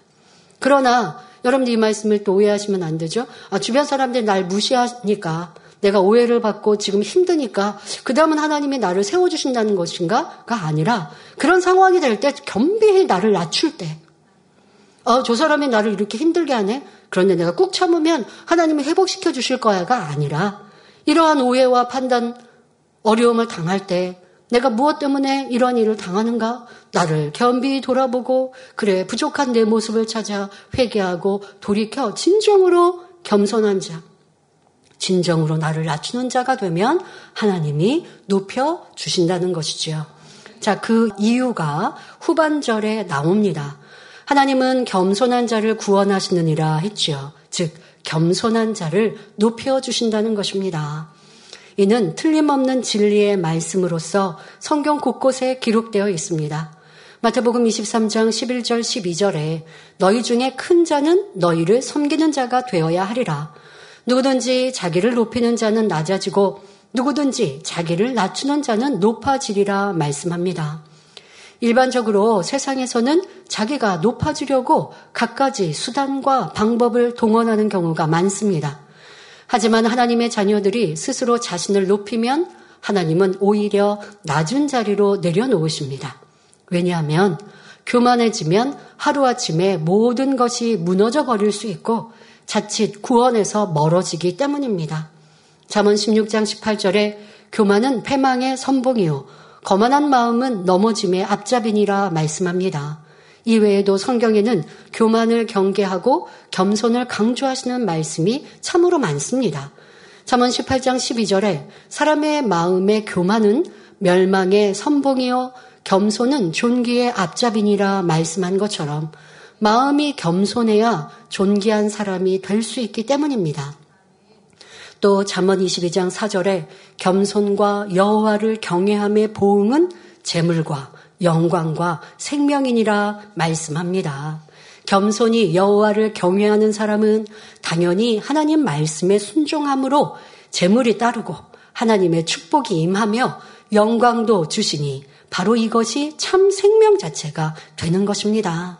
그러나 여러분들 이 말씀을 또 오해하시면 안 되죠. 아, 주변 사람들이 날 무시하니까 내가 오해를 받고 지금 힘드니까 그 다음은 하나님이 나를 세워주신다는 것인가가 아니라 그런 상황이 될 때 겸비히 나를 낮출 때, 어, 저 사람이 나를 이렇게 힘들게 하네? 그런데 내가 꾹 참으면 하나님이 회복시켜 주실 거야가 아니라 이러한 오해와 판단, 어려움을 당할 때 내가 무엇 때문에 이런 일을 당하는가? 나를 겸비 돌아보고 그래 부족한 내 모습을 찾아 회개하고 돌이켜 진정으로 겸손한 자, 진정으로 나를 낮추는 자가 되면 하나님이 높여 주신다는 것이지요. 자, 그 이유가 후반절에 나옵니다. 하나님은 겸손한 자를 구원하시느니라 했지요. 즉, 겸손한 자를 높여 주신다는 것입니다. 이는 틀림없는 진리의 말씀으로서 성경 곳곳에 기록되어 있습니다. 마태복음 23장 11절 12절에 너희 중에 큰 자는 너희를 섬기는 자가 되어야 하리라. 누구든지 자기를 높이는 자는 낮아지고 누구든지 자기를 낮추는 자는 높아지리라 말씀합니다. 일반적으로 세상에서는 자기가 높아지려고 갖가지 수단과 방법을 동원하는 경우가 많습니다. 하지만 하나님의 자녀들이 스스로 자신을 높이면 하나님은 오히려 낮은 자리로 내려놓으십니다. 왜냐하면 교만해지면 하루아침에 모든 것이 무너져 버릴 수 있고 자칫 구원에서 멀어지기 때문입니다. 잠언 16장 18절에 교만은 패망의 선봉이요 거만한 마음은 넘어짐의 앞잡이니라 말씀합니다. 이외에도 성경에는 교만을 경계하고 겸손을 강조하시는 말씀이 참으로 많습니다. 잠언 18장 12절에 사람의 마음의 교만은 멸망의 선봉이요 겸손은 존귀의 앞잡이니라 말씀한 것처럼 마음이 겸손해야 존귀한 사람이 될 수 있기 때문입니다. 또 잠언 22장 4절에 겸손과 여호와를 경외함의 보응은 재물과 영광과 생명이니라 말씀합니다. 겸손히 여호와를 경외하는 사람은 당연히 하나님 말씀에 순종함으로 재물이 따르고 하나님의 축복이 임하며 영광도 주시니 바로 이것이 참 생명 자체가 되는 것입니다.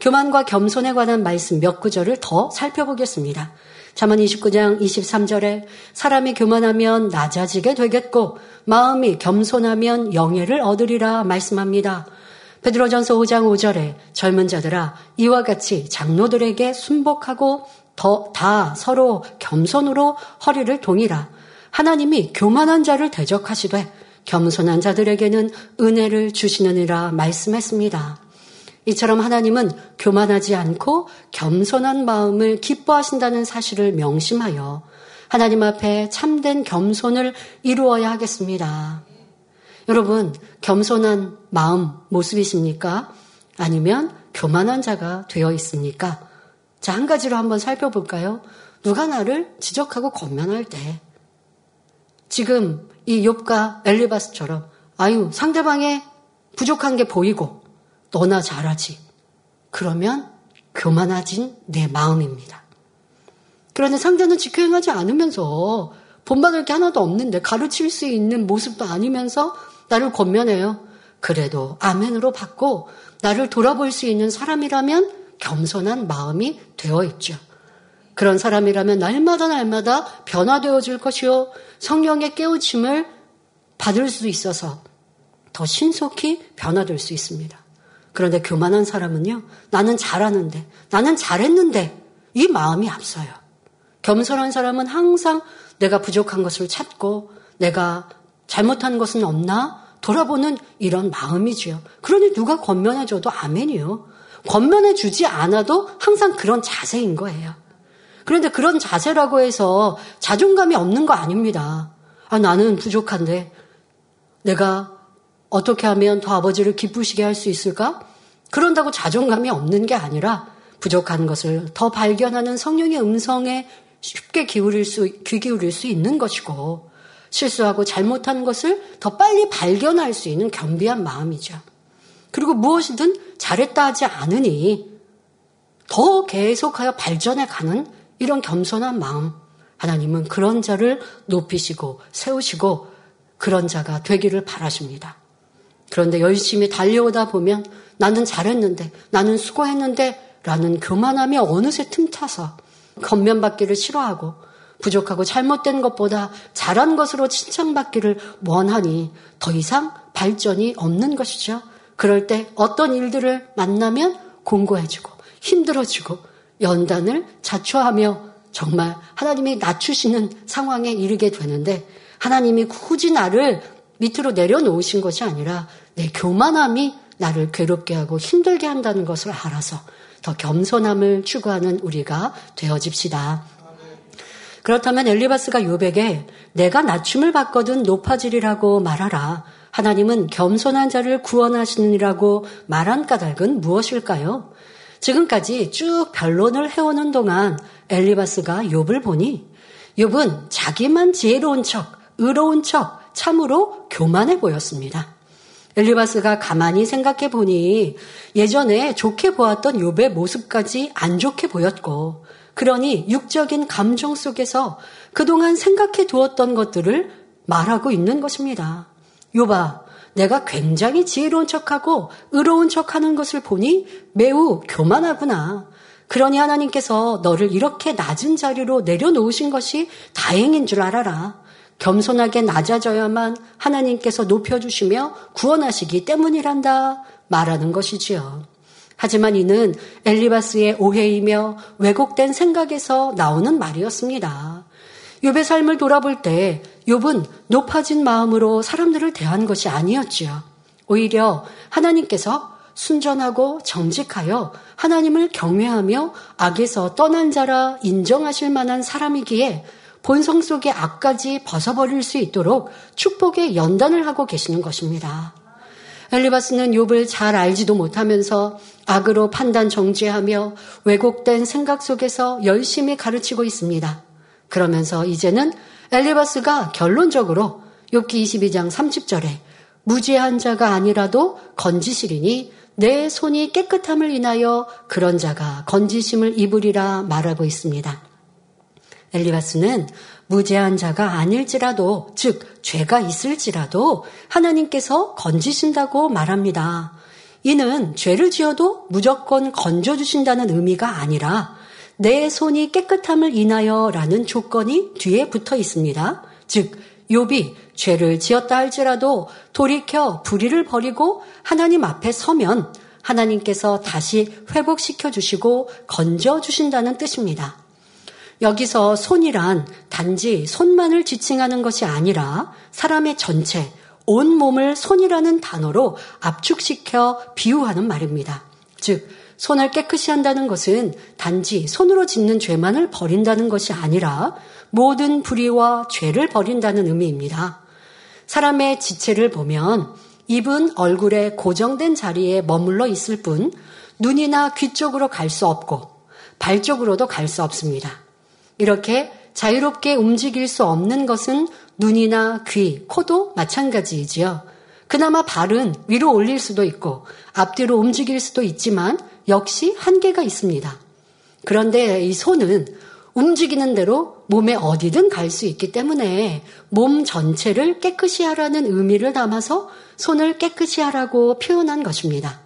교만과 겸손에 관한 말씀 몇 구절을 더 살펴보겠습니다. 잠언 29장 23절에 사람이 교만하면 낮아지게 되겠고 마음이 겸손하면 영예를 얻으리라 말씀합니다. 베드로전서 5장 5절에 젊은 자들아 이와 같이 장로들에게 순복하고 더 다 서로 겸손으로 허리를 동이라 하나님이 교만한 자를 대적하시되 겸손한 자들에게는 은혜를 주시느니라 말씀했습니다. 이처럼 하나님은 교만하지 않고 겸손한 마음을 기뻐하신다는 사실을 명심하여 하나님 앞에 참된 겸손을 이루어야 하겠습니다. 여러분, 겸손한 마음 모습이십니까? 아니면 교만한 자가 되어 있습니까? 자, 한 가지로 한번 살펴볼까요? 누가 나를 지적하고 권면할 때 지금 이 욥과 엘리바스처럼 아유, 상대방의 부족한 게 보이고 너나 잘하지. 그러면 교만해진 내 마음입니다. 그런데 상대는 직행하지 않으면서 본받을 게 하나도 없는데 가르칠 수 있는 모습도 아니면서 나를 권면해요. 그래도 아멘으로 받고 나를 돌아볼 수 있는 사람이라면 겸손한 마음이 되어 있죠. 그런 사람이라면 날마다 날마다 변화되어 질 것이요. 성령의 깨우침을 받을 수 있어서 더 신속히 변화될 수 있습니다. 그런데 교만한 사람은요, 나는 잘하는데, 나는 잘했는데, 이 마음이 앞서요. 겸손한 사람은 항상 내가 부족한 것을 찾고, 내가 잘못한 것은 없나? 돌아보는 이런 마음이지요. 그러니 누가 권면해줘도 아멘이요. 권면해주지 않아도 항상 그런 자세인 거예요. 그런데 그런 자세라고 해서 자존감이 없는 거 아닙니다. 아, 나는 부족한데, 내가 어떻게 하면 더 아버지를 기쁘시게 할 수 있을까? 그런다고 자존감이 없는 게 아니라 부족한 것을 더 발견하는 성령의 음성에 쉽게 기울일 수, 귀 기울일 수 있는 것이고 실수하고 잘못한 것을 더 빨리 발견할 수 있는 겸비한 마음이죠. 그리고 무엇이든 잘했다 하지 않으니 더 계속하여 발전해 가는 이런 겸손한 마음. 하나님은 그런 자를 높이시고 세우시고 그런 자가 되기를 바라십니다. 그런데 열심히 달려오다 보면 나는 잘했는데, 나는 수고했는데, 라는 교만함이 어느새 틈타서 겉면받기를 싫어하고 부족하고 잘못된 것보다 잘한 것으로 칭찬받기를 원하니 더 이상 발전이 없는 것이죠. 그럴 때 어떤 일들을 만나면 공고해지고 힘들어지고 연단을 자초하며 정말 하나님이 낮추시는 상황에 이르게 되는데 하나님이 굳이 나를 밑으로 내려놓으신 것이 아니라 내 교만함이 나를 괴롭게 하고 힘들게 한다는 것을 알아서 더 겸손함을 추구하는 우리가 되어집시다. 그렇다면 엘리바스가 요백에 내가 낮춤을 받거든 높아지리라고 말하라. 하나님은 겸손한 자를 구원하시느니라고 말한 까닭은 무엇일까요? 지금까지 쭉 변론을 해오는 동안 엘리바스가 욥을 보니 욥은 자기만 지혜로운 척 의로운 척 참으로 교만해 보였습니다. 엘리바스가 가만히 생각해 보니 예전에 좋게 보았던 욥의 모습까지 안 좋게 보였고 그러니 육적인 감정 속에서 그동안 생각해 두었던 것들을 말하고 있는 것입니다. 욥아, 내가 굉장히 지혜로운 척하고 의로운 척하는 것을 보니 매우 교만하구나. 그러니 하나님께서 너를 이렇게 낮은 자리로 내려놓으신 것이 다행인 줄 알아라. 겸손하게 낮아져야만 하나님께서 높여주시며 구원하시기 때문이란다 말하는 것이지요. 하지만 이는 엘리바스의 오해이며 왜곡된 생각에서 나오는 말이었습니다. 욥의 삶을 돌아볼 때 욥은 높아진 마음으로 사람들을 대한 것이 아니었지요. 오히려 하나님께서 순전하고 정직하여 하나님을 경외하며 악에서 떠난 자라 인정하실 만한 사람이기에 본성 속의 악까지 벗어버릴 수 있도록 축복의 연단을 하고 계시는 것입니다. 엘리바스는 욥을 잘 알지도 못하면서 악으로 판단 정죄하며 왜곡된 생각 속에서 열심히 가르치고 있습니다. 그러면서 이제는 엘리바스가 결론적으로 욥기 22장 30절에 무죄한 자가 아니라도 건지시리니 내 손이 깨끗함을 인하여 그런 자가 건지심을 입으리라 말하고 있습니다. 엘리바스는 무죄한 자가 아닐지라도, 즉, 죄가 있을지라도 하나님께서 건지신다고 말합니다. 이는 죄를 지어도 무조건 건져주신다는 의미가 아니라 내 손이 깨끗함을 인하여 라는 조건이 뒤에 붙어 있습니다. 즉, 욥이 죄를 지었다 할지라도 돌이켜 불의를 버리고 하나님 앞에 서면 하나님께서 다시 회복시켜 주시고 건져 주신다는 뜻입니다. 여기서 손이란 단지 손만을 지칭하는 것이 아니라 사람의 전체, 온 몸을 손이라는 단어로 압축시켜 비유하는 말입니다. 즉, 손을 깨끗이 한다는 것은 단지 손으로 짓는 죄만을 버린다는 것이 아니라 모든 불의와 죄를 버린다는 의미입니다. 사람의 지체를 보면 입은 얼굴에 고정된 자리에 머물러 있을 뿐 눈이나 귀 쪽으로 갈 수 없고 발 쪽으로도 갈 수 없습니다. 이렇게 자유롭게 움직일 수 없는 것은 눈이나 귀, 코도 마찬가지이지요. 그나마 발은 위로 올릴 수도 있고 앞뒤로 움직일 수도 있지만 역시 한계가 있습니다. 그런데 이 손은 움직이는 대로 몸에 어디든 갈 수 있기 때문에 몸 전체를 깨끗이 하라는 의미를 담아서 손을 깨끗이 하라고 표현한 것입니다.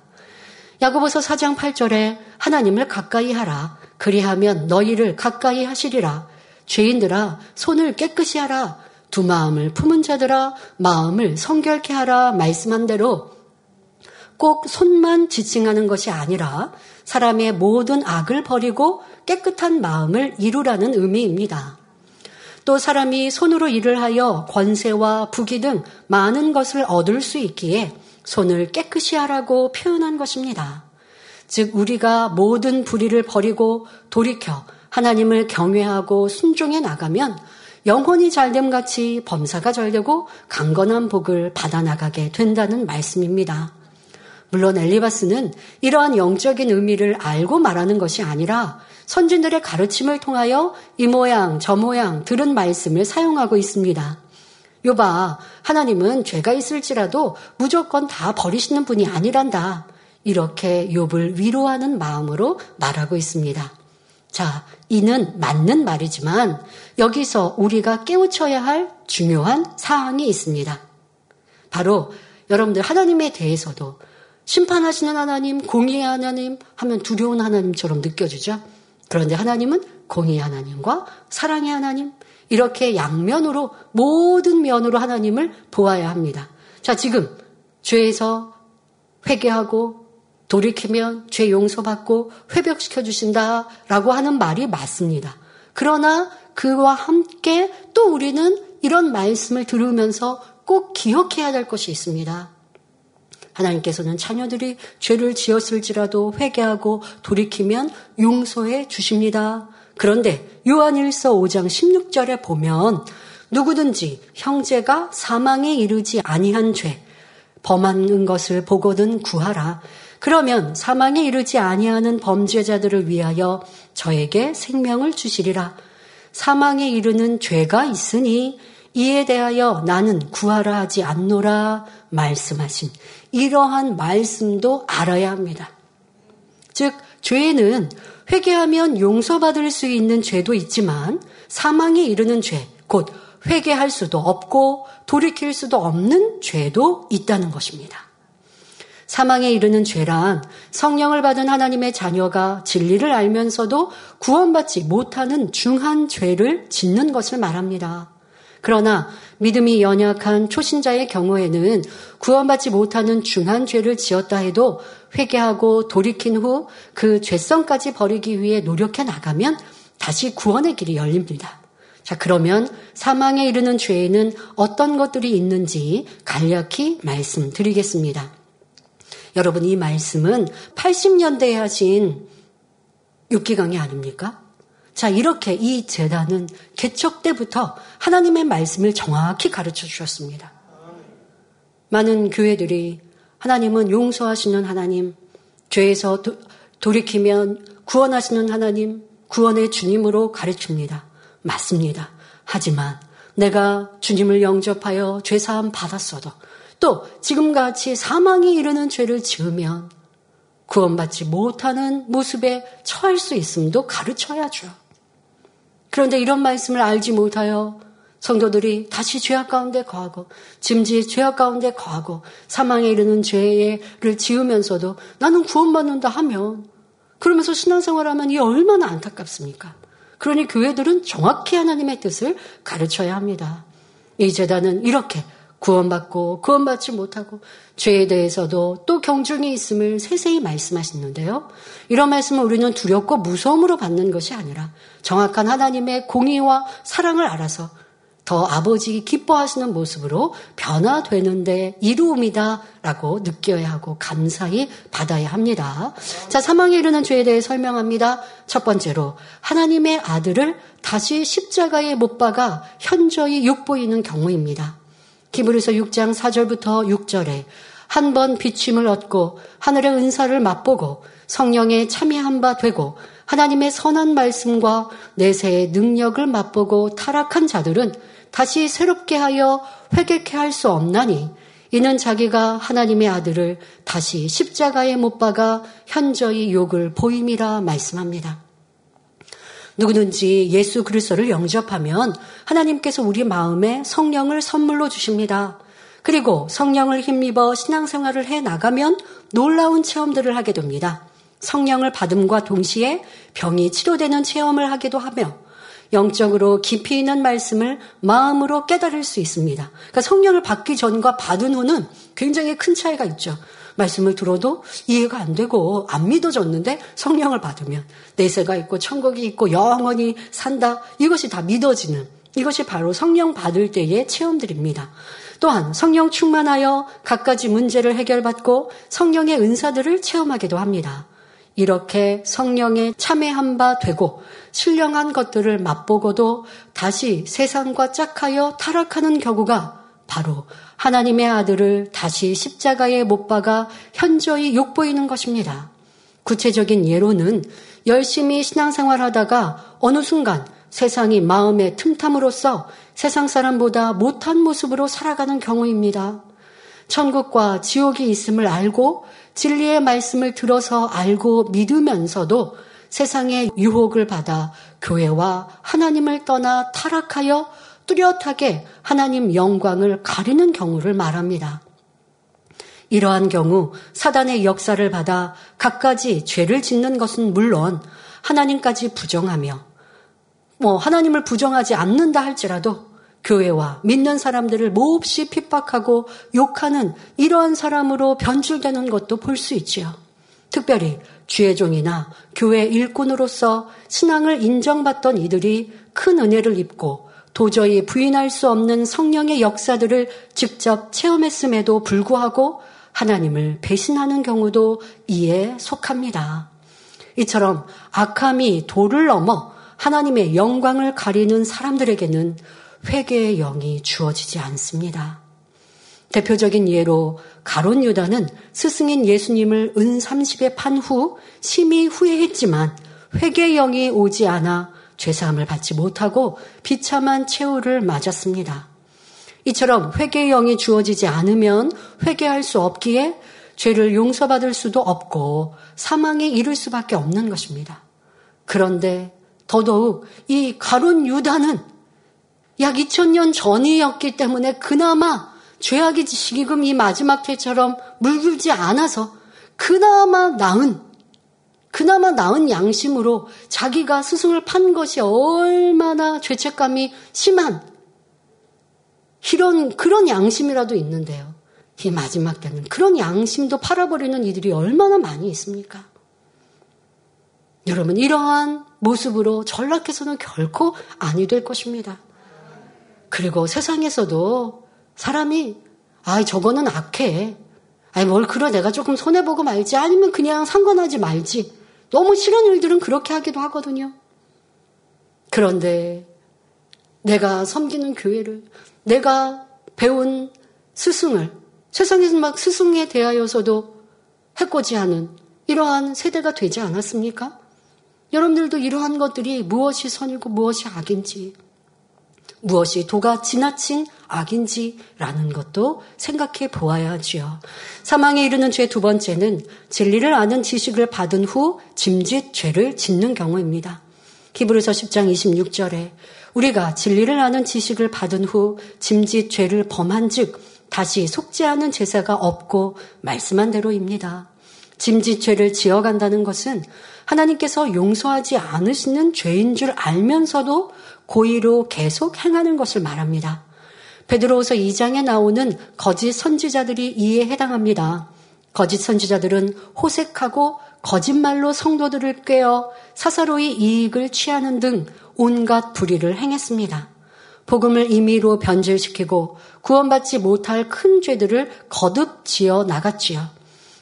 야고보서 4장 8절에 하나님을 가까이 하라. 그리하면 너희를 가까이 하시리라. 죄인들아 손을 깨끗이 하라. 두 마음을 품은 자들아 마음을 성결케 하라 말씀한 대로 꼭 손만 지칭하는 것이 아니라 사람의 모든 악을 버리고 깨끗한 마음을 이루라는 의미입니다. 또 사람이 손으로 일을 하여 권세와 부귀 등 많은 것을 얻을 수 있기에 손을 깨끗이 하라고 표현한 것입니다. 즉 우리가 모든 불의를 버리고 돌이켜 하나님을 경외하고 순종해 나가면 영혼이 잘됨 같이 범사가 잘되고 강건한 복을 받아 나가게 된다는 말씀입니다. 물론 엘리바스는 이러한 영적인 의미를 알고 말하는 것이 아니라 선진들의 가르침을 통하여 이 모양 저 모양 들은 말씀을 사용하고 있습니다. 요봐 하나님은 죄가 있을지라도 무조건 다 버리시는 분이 아니란다. 이렇게 욥을 위로하는 마음으로 말하고 있습니다. 자, 이는 맞는 말이지만 여기서 우리가 깨우쳐야 할 중요한 사항이 있습니다. 바로 여러분들 하나님에 대해서도 심판하시는 하나님, 공의의 하나님 하면 두려운 하나님처럼 느껴지죠. 그런데 하나님은 공의의 하나님과 사랑의 하나님, 이렇게 양면으로 모든 면으로 하나님을 보아야 합니다. 자, 지금 죄에서 회개하고 돌이키면 죄 용서받고 회복시켜 주신다라고 하는 말이 맞습니다. 그러나 그와 함께 또 우리는 이런 말씀을 들으면서 꼭 기억해야 될 것이 있습니다. 하나님께서는 자녀들이 죄를 지었을지라도 회개하고 돌이키면 용서해 주십니다. 그런데 요한일서 5장 16절에 보면 누구든지 형제가 사망에 이르지 아니한 죄 범하는 것을 보거든 구하라. 그러면 사망에 이르지 아니하는 범죄자들을 위하여 저에게 생명을 주시리라. 사망에 이르는 죄가 있으니 이에 대하여 나는 구하라 하지 않노라 말씀하신 이러한 말씀도 알아야 합니다. 즉, 죄는 회개하면 용서받을 수 있는 죄도 있지만 사망에 이르는 죄, 곧 회개할 수도 없고 돌이킬 수도 없는 죄도 있다는 것입니다. 사망에 이르는 죄란 성령을 받은 하나님의 자녀가 진리를 알면서도 구원받지 못하는 중한 죄를 짓는 것을 말합니다. 그러나 믿음이 연약한 초신자의 경우에는 구원받지 못하는 중한 죄를 지었다 해도 회개하고 돌이킨 후 그 죄성까지 버리기 위해 노력해 나가면 다시 구원의 길이 열립니다. 자, 그러면 사망에 이르는 죄에는 어떤 것들이 있는지 간략히 말씀드리겠습니다. 여러분, 이 말씀은 80년대에 하신 육기강의 아닙니까? 자, 이렇게 이 재단은 개척 때부터 하나님의 말씀을 정확히 가르쳐 주셨습니다. 많은 교회들이 하나님은 용서하시는 하나님, 죄에서 도, 돌이키면 구원하시는 하나님, 구원의 주님으로 가르칩니다. 맞습니다. 하지만 내가 주님을 영접하여 죄사함 받았어도 또 지금같이 사망이 이르는 죄를 지으면 구원받지 못하는 모습에 처할 수 있음도 가르쳐야죠. 그런데 이런 말씀을 알지 못하여 성도들이 다시 죄악 가운데 거하고 짐지 죄악 가운데 거하고 사망에 이르는 죄를 지으면서도 나는 구원받는다 하면 그러면서 신앙생활하면 이 얼마나 안타깝습니까? 그러니 교회들은 정확히 하나님의 뜻을 가르쳐야 합니다. 이 재단은 이렇게 구원받고 구원받지 못하고 죄에 대해서도 또 경중이 있음을 세세히 말씀하시는데요. 이런 말씀을 우리는 두렵고 무서움으로 받는 것이 아니라 정확한 하나님의 공의와 사랑을 알아서 더 아버지 기뻐하시는 모습으로 변화되는데 이루음이다라고 느껴야 하고 감사히 받아야 합니다. 자, 사망에 이르는 죄에 대해 설명합니다. 첫 번째로 하나님의 아들을 다시 십자가에 못 박아 현저히 욕보이는 경우입니다. 기브리서 6장 4절부터 6절에 한 번 비침을 얻고 하늘의 은사를 맛보고 성령에 참여한 바 되고 하나님의 선한 말씀과 내세의 능력을 맛보고 타락한 자들은 다시 새롭게 하여 회개케 할 수 없나니 이는 자기가 하나님의 아들을 다시 십자가에 못 박아 현저히 욕을 보임이라 말씀합니다. 누구든지 예수 그리스도를 영접하면 하나님께서 우리 마음에 성령을 선물로 주십니다. 그리고 성령을 힘입어 신앙생활을 해 나가면 놀라운 체험들을 하게 됩니다. 성령을 받음과 동시에 병이 치료되는 체험을 하기도 하며 영적으로 깊이 있는 말씀을 마음으로 깨달을 수 있습니다. 그러니까 성령을 받기 전과 받은 후는 굉장히 큰 차이가 있죠. 말씀을 들어도 이해가 안 되고 안 믿어졌는데 성령을 받으면 내세가 있고 천국이 있고 영원히 산다. 이것이 다 믿어지는 이것이 바로 성령 받을 때의 체험들입니다. 또한 성령 충만하여 갖가지 문제를 해결받고 성령의 은사들을 체험하기도 합니다. 이렇게 성령에 참여한 바 되고 신령한 것들을 맛보고도 다시 세상과 짝하여 타락하는 경우가 바로 하나님의 아들을 다시 십자가에 못 박아 현저히 욕보이는 것입니다. 구체적인 예로는 열심히 신앙생활 하다가 어느 순간 세상이 마음의 틈탐으로써 세상 사람보다 못한 모습으로 살아가는 경우입니다. 천국과 지옥이 있음을 알고 진리의 말씀을 들어서 알고 믿으면서도 세상의 유혹을 받아 교회와 하나님을 떠나 타락하여 뚜렷하게 하나님 영광을 가리는 경우를 말합니다. 이러한 경우 사단의 역사를 받아 갖가지 죄를 짓는 것은 물론 하나님까지 부정하며 뭐 하나님을 부정하지 않는다 할지라도 교회와 믿는 사람들을 몹시 핍박하고 욕하는 이러한 사람으로 변질되는 것도 볼 수 있지요. 특별히 주의 종이나 교회 일꾼으로서 신앙을 인정받던 이들이 큰 은혜를 입고 도저히 부인할 수 없는 성령의 역사들을 직접 체험했음에도 불구하고 하나님을 배신하는 경우도 이에 속합니다. 이처럼 악함이 도를 넘어 하나님의 영광을 가리는 사람들에게는 회개의 영이 주어지지 않습니다. 대표적인 예로 가론 유다는 스승인 예수님을 은 30에 판 후 심히 후회했지만 회개의 영이 오지 않아 죄사함을 받지 못하고 비참한 최후를 맞았습니다. 이처럼 회개의 영이 주어지지 않으면 회개할 수 없기에 죄를 용서받을 수도 없고 사망에 이를 수밖에 없는 것입니다. 그런데 더더욱 이 가론 유다는 약 2000년 전이었기 때문에 그나마 죄악의 지식이금 이 마지막 때처럼 물들지 않아서 그나마 나은 그나마 나은 양심으로 자기가 스승을 판 것이 얼마나 죄책감이 심한 이런 그런 양심이라도 있는데요. 이 마지막 때는 그런 양심도 팔아버리는 이들이 얼마나 많이 있습니까? 여러분 이러한 모습으로 전락해서는 결코 아니 될 것입니다. 그리고 세상에서도 사람이 아 저거는 악해. 아니 뭘 그러 내가 조금 손해 보고 말지 아니면 그냥 상관하지 말지. 너무 싫은 일들은 그렇게 하기도 하거든요. 그런데 내가 섬기는 교회를 내가 배운 스승을 세상에서 막 스승에 대하여서도 해코지하는 이러한 세대가 되지 않았습니까? 여러분들도 이러한 것들이 무엇이 선이고 무엇이 악인지, 무엇이 도가 지나친 악인지라는 것도 생각해 보아야 하지요. 사망에 이르는 죄 두 번째는 진리를 아는 지식을 받은 후 짐짓 죄를 짓는 경우입니다. 히브리서 10장 26절에 우리가 진리를 아는 지식을 받은 후 짐짓 죄를 범한즉 다시 속지 않은 제사가 없고 말씀한 대로입니다. 짐짓 죄를 지어간다는 것은 하나님께서 용서하지 않으시는 죄인 줄 알면서도 고의로 계속 행하는 것을 말합니다. 베드로후서 2장에 나오는 거짓 선지자들이 이에 해당합니다. 거짓 선지자들은 호색하고 거짓말로 성도들을 꿰어 사사로이 이익을 취하는 등 온갖 불의를 행했습니다. 복음을 임의로 변질시키고 구원받지 못할 큰 죄들을 거듭 지어 나갔지요.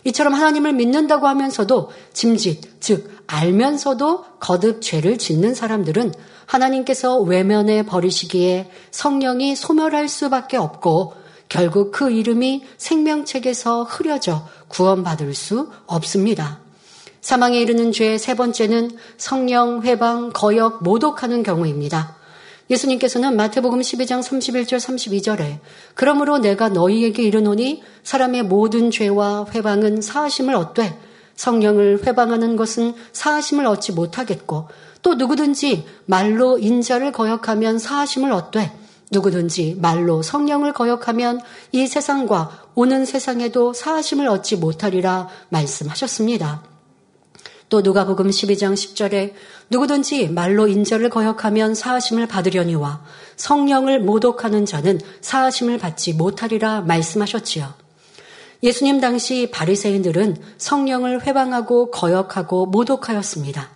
이처럼 하나님을 믿는다고 하면서도 짐짓, 즉 알면서도 거듭 죄를 짓는 사람들은 하나님께서 외면해 버리시기에 성령이 소멸할 수밖에 없고 결국 그 이름이 생명책에서 흐려져 구원받을 수 없습니다. 사망에 이르는 죄의 세 번째는 성령, 회방, 거역, 모독하는 경우입니다. 예수님께서는 마태복음 12장 31절 32절에 그러므로 내가 너희에게 이르노니 사람의 모든 죄와 회방은 사하심을 얻되 성령을 회방하는 것은 사하심을 얻지 못하겠고 또 누구든지 말로 인자를 거역하면 사하심을 얻되 누구든지 말로 성령을 거역하면 이 세상과 오는 세상에도 사하심을 얻지 못하리라 말씀하셨습니다. 또 누가복음 12장 10절에 누구든지 말로 인자를 거역하면 사하심을 받으려니와 성령을 모독하는 자는 사하심을 받지 못하리라 말씀하셨지요. 예수님 당시 바리새인들은 성령을 회방하고 거역하고 모독하였습니다.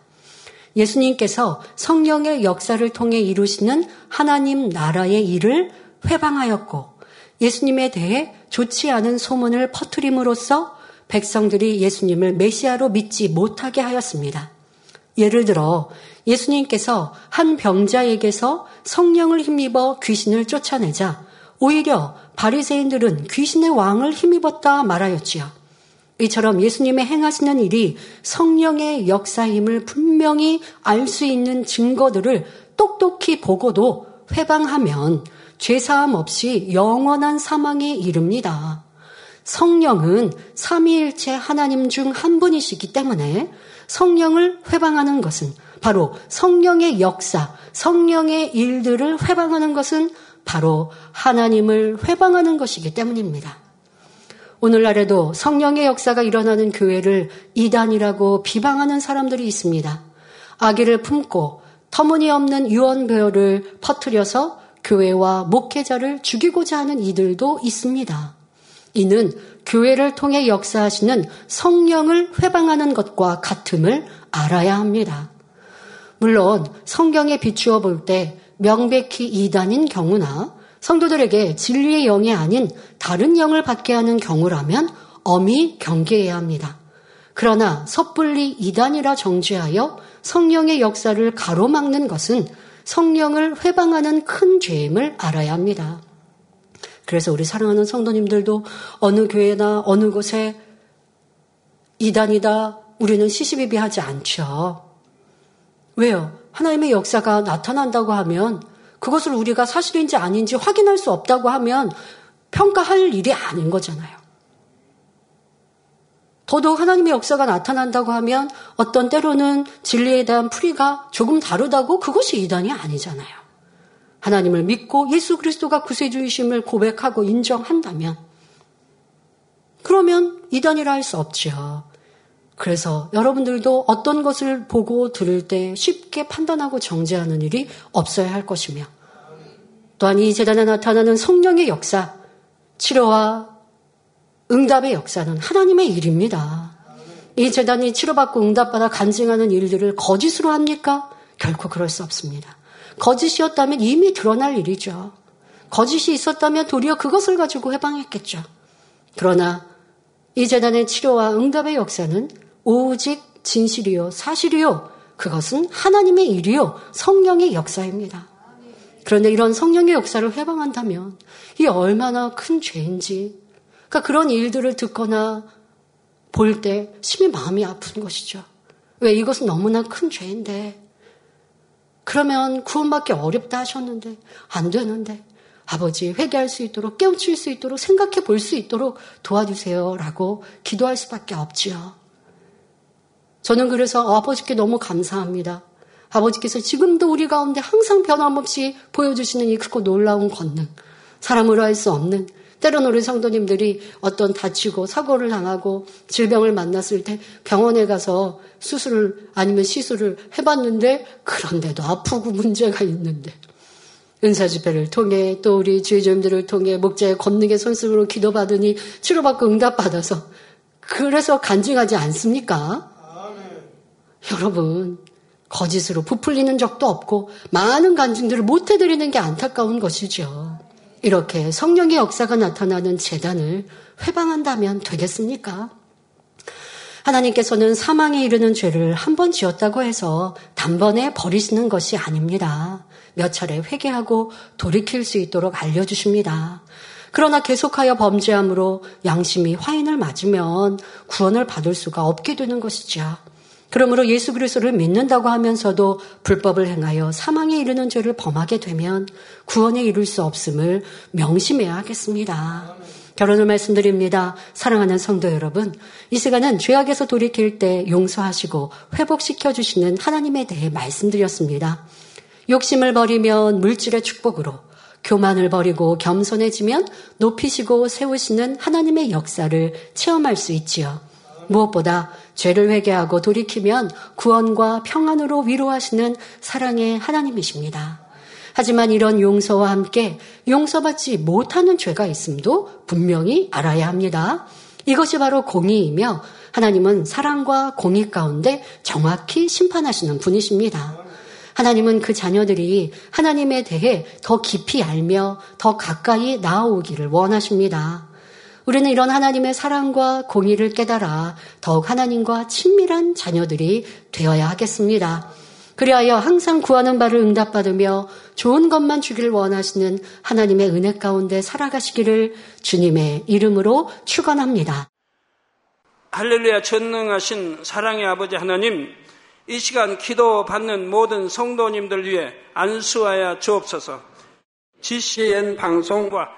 예수님께서 성령의 역사를 통해 이루시는 하나님 나라의 일을 회방하였고 예수님에 대해 좋지 않은 소문을 퍼뜨림으로써 백성들이 예수님을 메시아로 믿지 못하게 하였습니다. 예를 들어 예수님께서 한 병자에게서 성령을 힘입어 귀신을 쫓아내자 오히려 바리새인들은 귀신의 왕을 힘입었다 말하였지요. 이처럼 예수님의 행하시는 일이 성령의 역사임을 분명히 알 수 있는 증거들을 똑똑히 보고도 회방하면 죄사함 없이 영원한 사망에 이릅니다. 성령은 삼위일체 하나님 중 한 분이시기 때문에 성령을 회방하는 것은 바로 성령의 역사, 성령의 일들을 회방하는 것은 바로 하나님을 회방하는 것이기 때문입니다. 오늘날에도 성령의 역사가 일어나는 교회를 이단이라고 비방하는 사람들이 있습니다. 아기를 품고 터무니없는 유언배열을 퍼뜨려서 교회와 목회자를 죽이고자 하는 이들도 있습니다. 이는 교회를 통해 역사하시는 성령을 회방하는 것과 같음을 알아야 합니다. 물론 성경에 비추어 볼 때 명백히 이단인 경우나 성도들에게 진리의 영이 아닌 다른 영을 받게 하는 경우라면 엄히 경계해야 합니다. 그러나 섣불리 이단이라 정죄하여 성령의 역사를 가로막는 것은 성령을 회방하는 큰 죄임을 알아야 합니다. 그래서 우리 사랑하는 성도님들도 어느 교회나 어느 곳에 이단이다 우리는 시시비비하지 않죠. 왜요? 하나님의 역사가 나타난다고 하면 그것을 우리가 사실인지 아닌지 확인할 수 없다고 하면 평가할 일이 아닌 거잖아요. 더더욱 하나님의 역사가 나타난다고 하면 어떤 때로는 진리에 대한 풀이가 조금 다르다고 그것이 이단이 아니잖아요. 하나님을 믿고 예수 그리스도가 구세주이심을 고백하고 인정한다면 그러면 이단이라 할 수 없죠. 그래서 여러분들도 어떤 것을 보고 들을 때 쉽게 판단하고 정죄하는 일이 없어야 할 것이며 또한 이 재단에 나타나는 성령의 역사, 치료와 응답의 역사는 하나님의 일입니다. 이 재단이 치료받고 응답받아 간증하는 일들을 거짓으로 합니까? 결코 그럴 수 없습니다. 거짓이었다면 이미 드러날 일이죠. 거짓이 있었다면 도리어 그것을 가지고 해방했겠죠. 그러나 이 재단의 치료와 응답의 역사는 오직 진실이요, 사실이요, 그것은 하나님의 일이요, 성령의 역사입니다. 그런데 이런 성령의 역사를 해방한다면 이 얼마나 큰 죄인지, 그러니까 그런 일들을 듣거나 볼 때 심히 마음이 아픈 것이죠. 왜 이것은 너무나 큰 죄인데, 그러면 구원받기 어렵다 하셨는데, 안 되는데, 아버지 회개할 수 있도록 깨우칠 수 있도록 생각해 볼 수 있도록 도와주세요라고 기도할 수밖에 없지요. 저는 그래서 아버지께 너무 감사합니다. 아버지께서 지금도 우리 가운데 항상 변함없이 보여주시는 이 크고 놀라운 권능. 사람으로 할 수 없는 때론 우리 성도님들이 어떤 다치고 사고를 당하고 질병을 만났을 때 병원에 가서 수술을 아니면 시술을 해봤는데 그런데도 아프고 문제가 있는데 은사 집회를 통해 또 우리 주의점들을 통해 목자의 권능의 손수으로 기도받으니 치료받고 응답받아서 그래서 간증하지 않습니까? 여러분, 거짓으로 부풀리는 적도 없고 많은 간증들을 못 해드리는 게 안타까운 것이죠. 이렇게 성령의 역사가 나타나는 재단을 회방한다면 되겠습니까? 하나님께서는 사망에 이르는 죄를 한 번 지었다고 해서 단번에 버리시는 것이 아닙니다. 몇 차례 회개하고 돌이킬 수 있도록 알려주십니다. 그러나 계속하여 범죄함으로 양심이 화인을 맞으면 구원을 받을 수가 없게 되는 것이죠. 그러므로 예수 그리스도를 믿는다고 하면서도 불법을 행하여 사망에 이르는 죄를 범하게 되면 구원에 이룰 수 없음을 명심해야 하겠습니다. 결혼을 말씀드립니다. 사랑하는 성도 여러분, 이 시간은 죄악에서 돌이킬 때 용서하시고 회복시켜 주시는 하나님에 대해 말씀드렸습니다. 욕심을 버리면 물질의 축복으로, 교만을 버리고 겸손해지면 높이시고 세우시는 하나님의 역사를 체험할 수 있지요. 무엇보다 죄를 회개하고 돌이키면 구원과 평안으로 위로하시는 사랑의 하나님이십니다. 하지만 이런 용서와 함께 용서받지 못하는 죄가 있음도 분명히 알아야 합니다. 이것이 바로 공의이며 하나님은 사랑과 공의 가운데 정확히 심판하시는 분이십니다. 하나님은 그 자녀들이 하나님에 대해 더 깊이 알며 더 가까이 나아오기를 원하십니다. 우리는 이런 하나님의 사랑과 공의를 깨달아 더욱 하나님과 친밀한 자녀들이 되어야 하겠습니다. 그리하여 항상 구하는 바를 응답받으며 좋은 것만 주기를 원하시는 하나님의 은혜 가운데 살아가시기를 주님의 이름으로 축원합니다. 할렐루야 전능하신 사랑의 아버지 하나님 이 시간 기도 받는 모든 성도님들 위해 안수하여 주옵소서. GCN 방송과